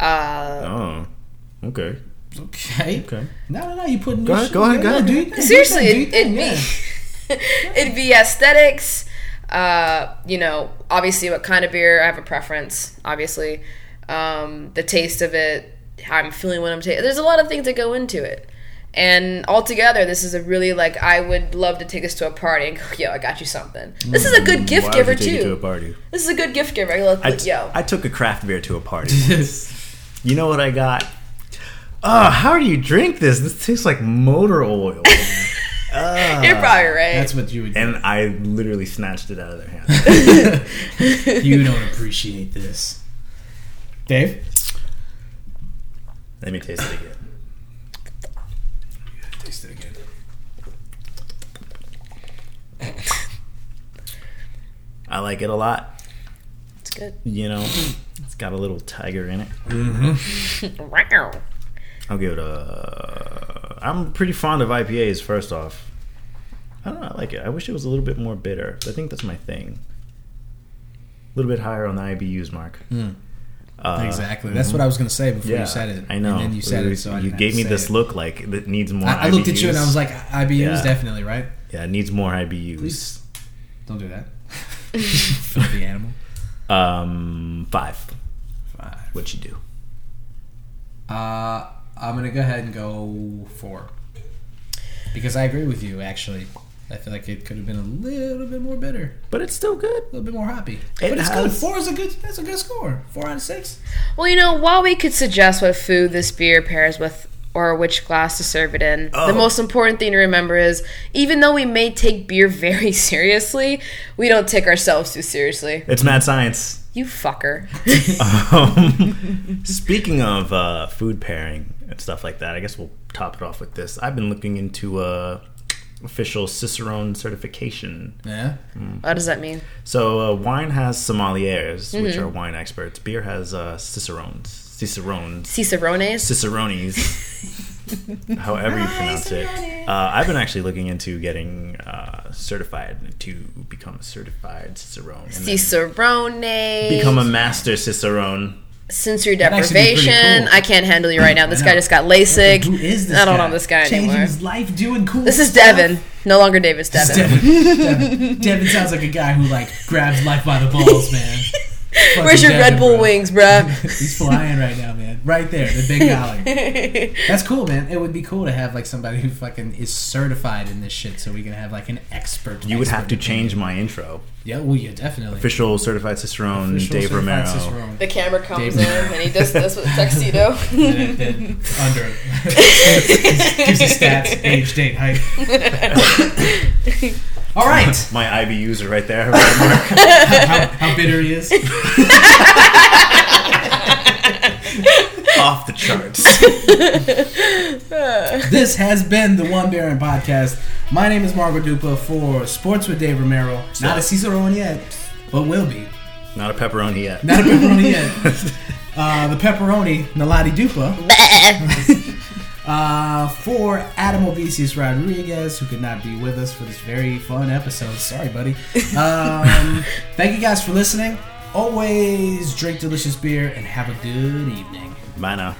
Uh, Oh, okay, Okay. okay. No, no, no. You putting Go ahead, go ahead, go ahead. do your seriously, it, do your it'd thing, be <laughs> it'd be aesthetics. Uh, you know, obviously, what kind of beer? I have a preference. Obviously, um, the taste of it, how I'm feeling when I'm tasting. There's a lot of things that go into it. And altogether, this is a really like I would love to take this to a party and go, yo, I got you something. This is a good gift Why would giver you take it to a too. party? This is a good gift giver. I go, I, like, yo, I took a craft beer to a party. <laughs> You know what I got? Oh, how do you drink this? This tastes like motor oil. <laughs> Ah. you're probably right. That's what you would. do. and I literally snatched it out of their hand. <laughs> you don't appreciate this, Dave. Let me taste it again. Taste it again. I like it a lot. it's good. You know, it's got a little tiger in it. Mm-hmm. <laughs> Wow. I'll give it a. I'm pretty fond of IPAs. First off, I don't know. I like it. I wish it was a little bit more bitter. I think that's my thing. A little bit higher on the IBUs mark. Hmm. Uh, exactly. That's what I was gonna say before Yeah, you said it. I know. And then you said it, so I you gave me this it. look like it needs more. I, I looked at you and I was like, IBUs Yeah. definitely right. yeah, it needs more IBUs. Please don't do that. <laughs> Filthy animal. Um, five. Five. What you do? Uh, I'm gonna go ahead and go four because I agree with you. Actually, I feel like it could have been a little bit more bitter, But it's still good. a little bit more hoppy. It but it's good. has- Four is a good. That's a good score. Four out of six. Well, you know, while we could suggest what food this beer pairs with or which glass to serve it in, Oh. the most important thing to remember is even though we may take beer <laughs> very seriously, we don't take ourselves too seriously. It's mad science. You fucker. <laughs> <laughs> Um, speaking of uh, food pairing and stuff like that, I guess we'll top it off with this. I've been looking into uh, official Cicerone certification. Yeah. what does that mean? So uh, wine has sommeliers, which are wine experts. Beer has uh, cicerones, cicerones, Cicerones? cicerones. <laughs> However you pronounce it. Uh, I've been actually looking into getting uh, certified to become a certified cicerone. and Cicerone. Become a master cicerone. Sensory That'd actually be pretty deprivation. cool. I can't handle you right now. This guy just got LASIK. Who is this I don't guy? know this guy Changing anymore. his life, doing cool. This is stuff. Devin. No longer Davis. Devin. Devin. <laughs> Devin. Devin sounds like a guy who like grabs life by the balls, man. <laughs> Where's your Fucking Red Bull bro. wings, bruh? <laughs> He's flying right now, man. Right there, the big dollar. <laughs> That's cool, man. It would be cool to have like somebody who fucking is certified in this shit, so we can have like an expert. You would have to change opinion. my intro. Yeah, well, yeah, definitely. Official certified cicerone, Official Dave certified Romero. Cicerone. The camera comes David. in and he does this with tuxedo. <laughs> and then, then under <laughs> gives you stats, age, date, height. All right, My IBUs are right there. how, how bitter he is. Off the charts. <laughs> <laughs> This has been the One Beer In podcast. My name is Marco Dupa for Sports with Dave Romero. Not a Cicerone yet, but will be. Not a pepperoni yet. Not a pepperoni yet. <laughs> Uh, the pepperoni, Naladi Dupa. Uh, for Adam Obesius Rodriguez, who could not be with us for this very fun episode. Sorry, buddy. Um, thank you guys for listening. Always drink delicious beer and have a good evening. Bye now.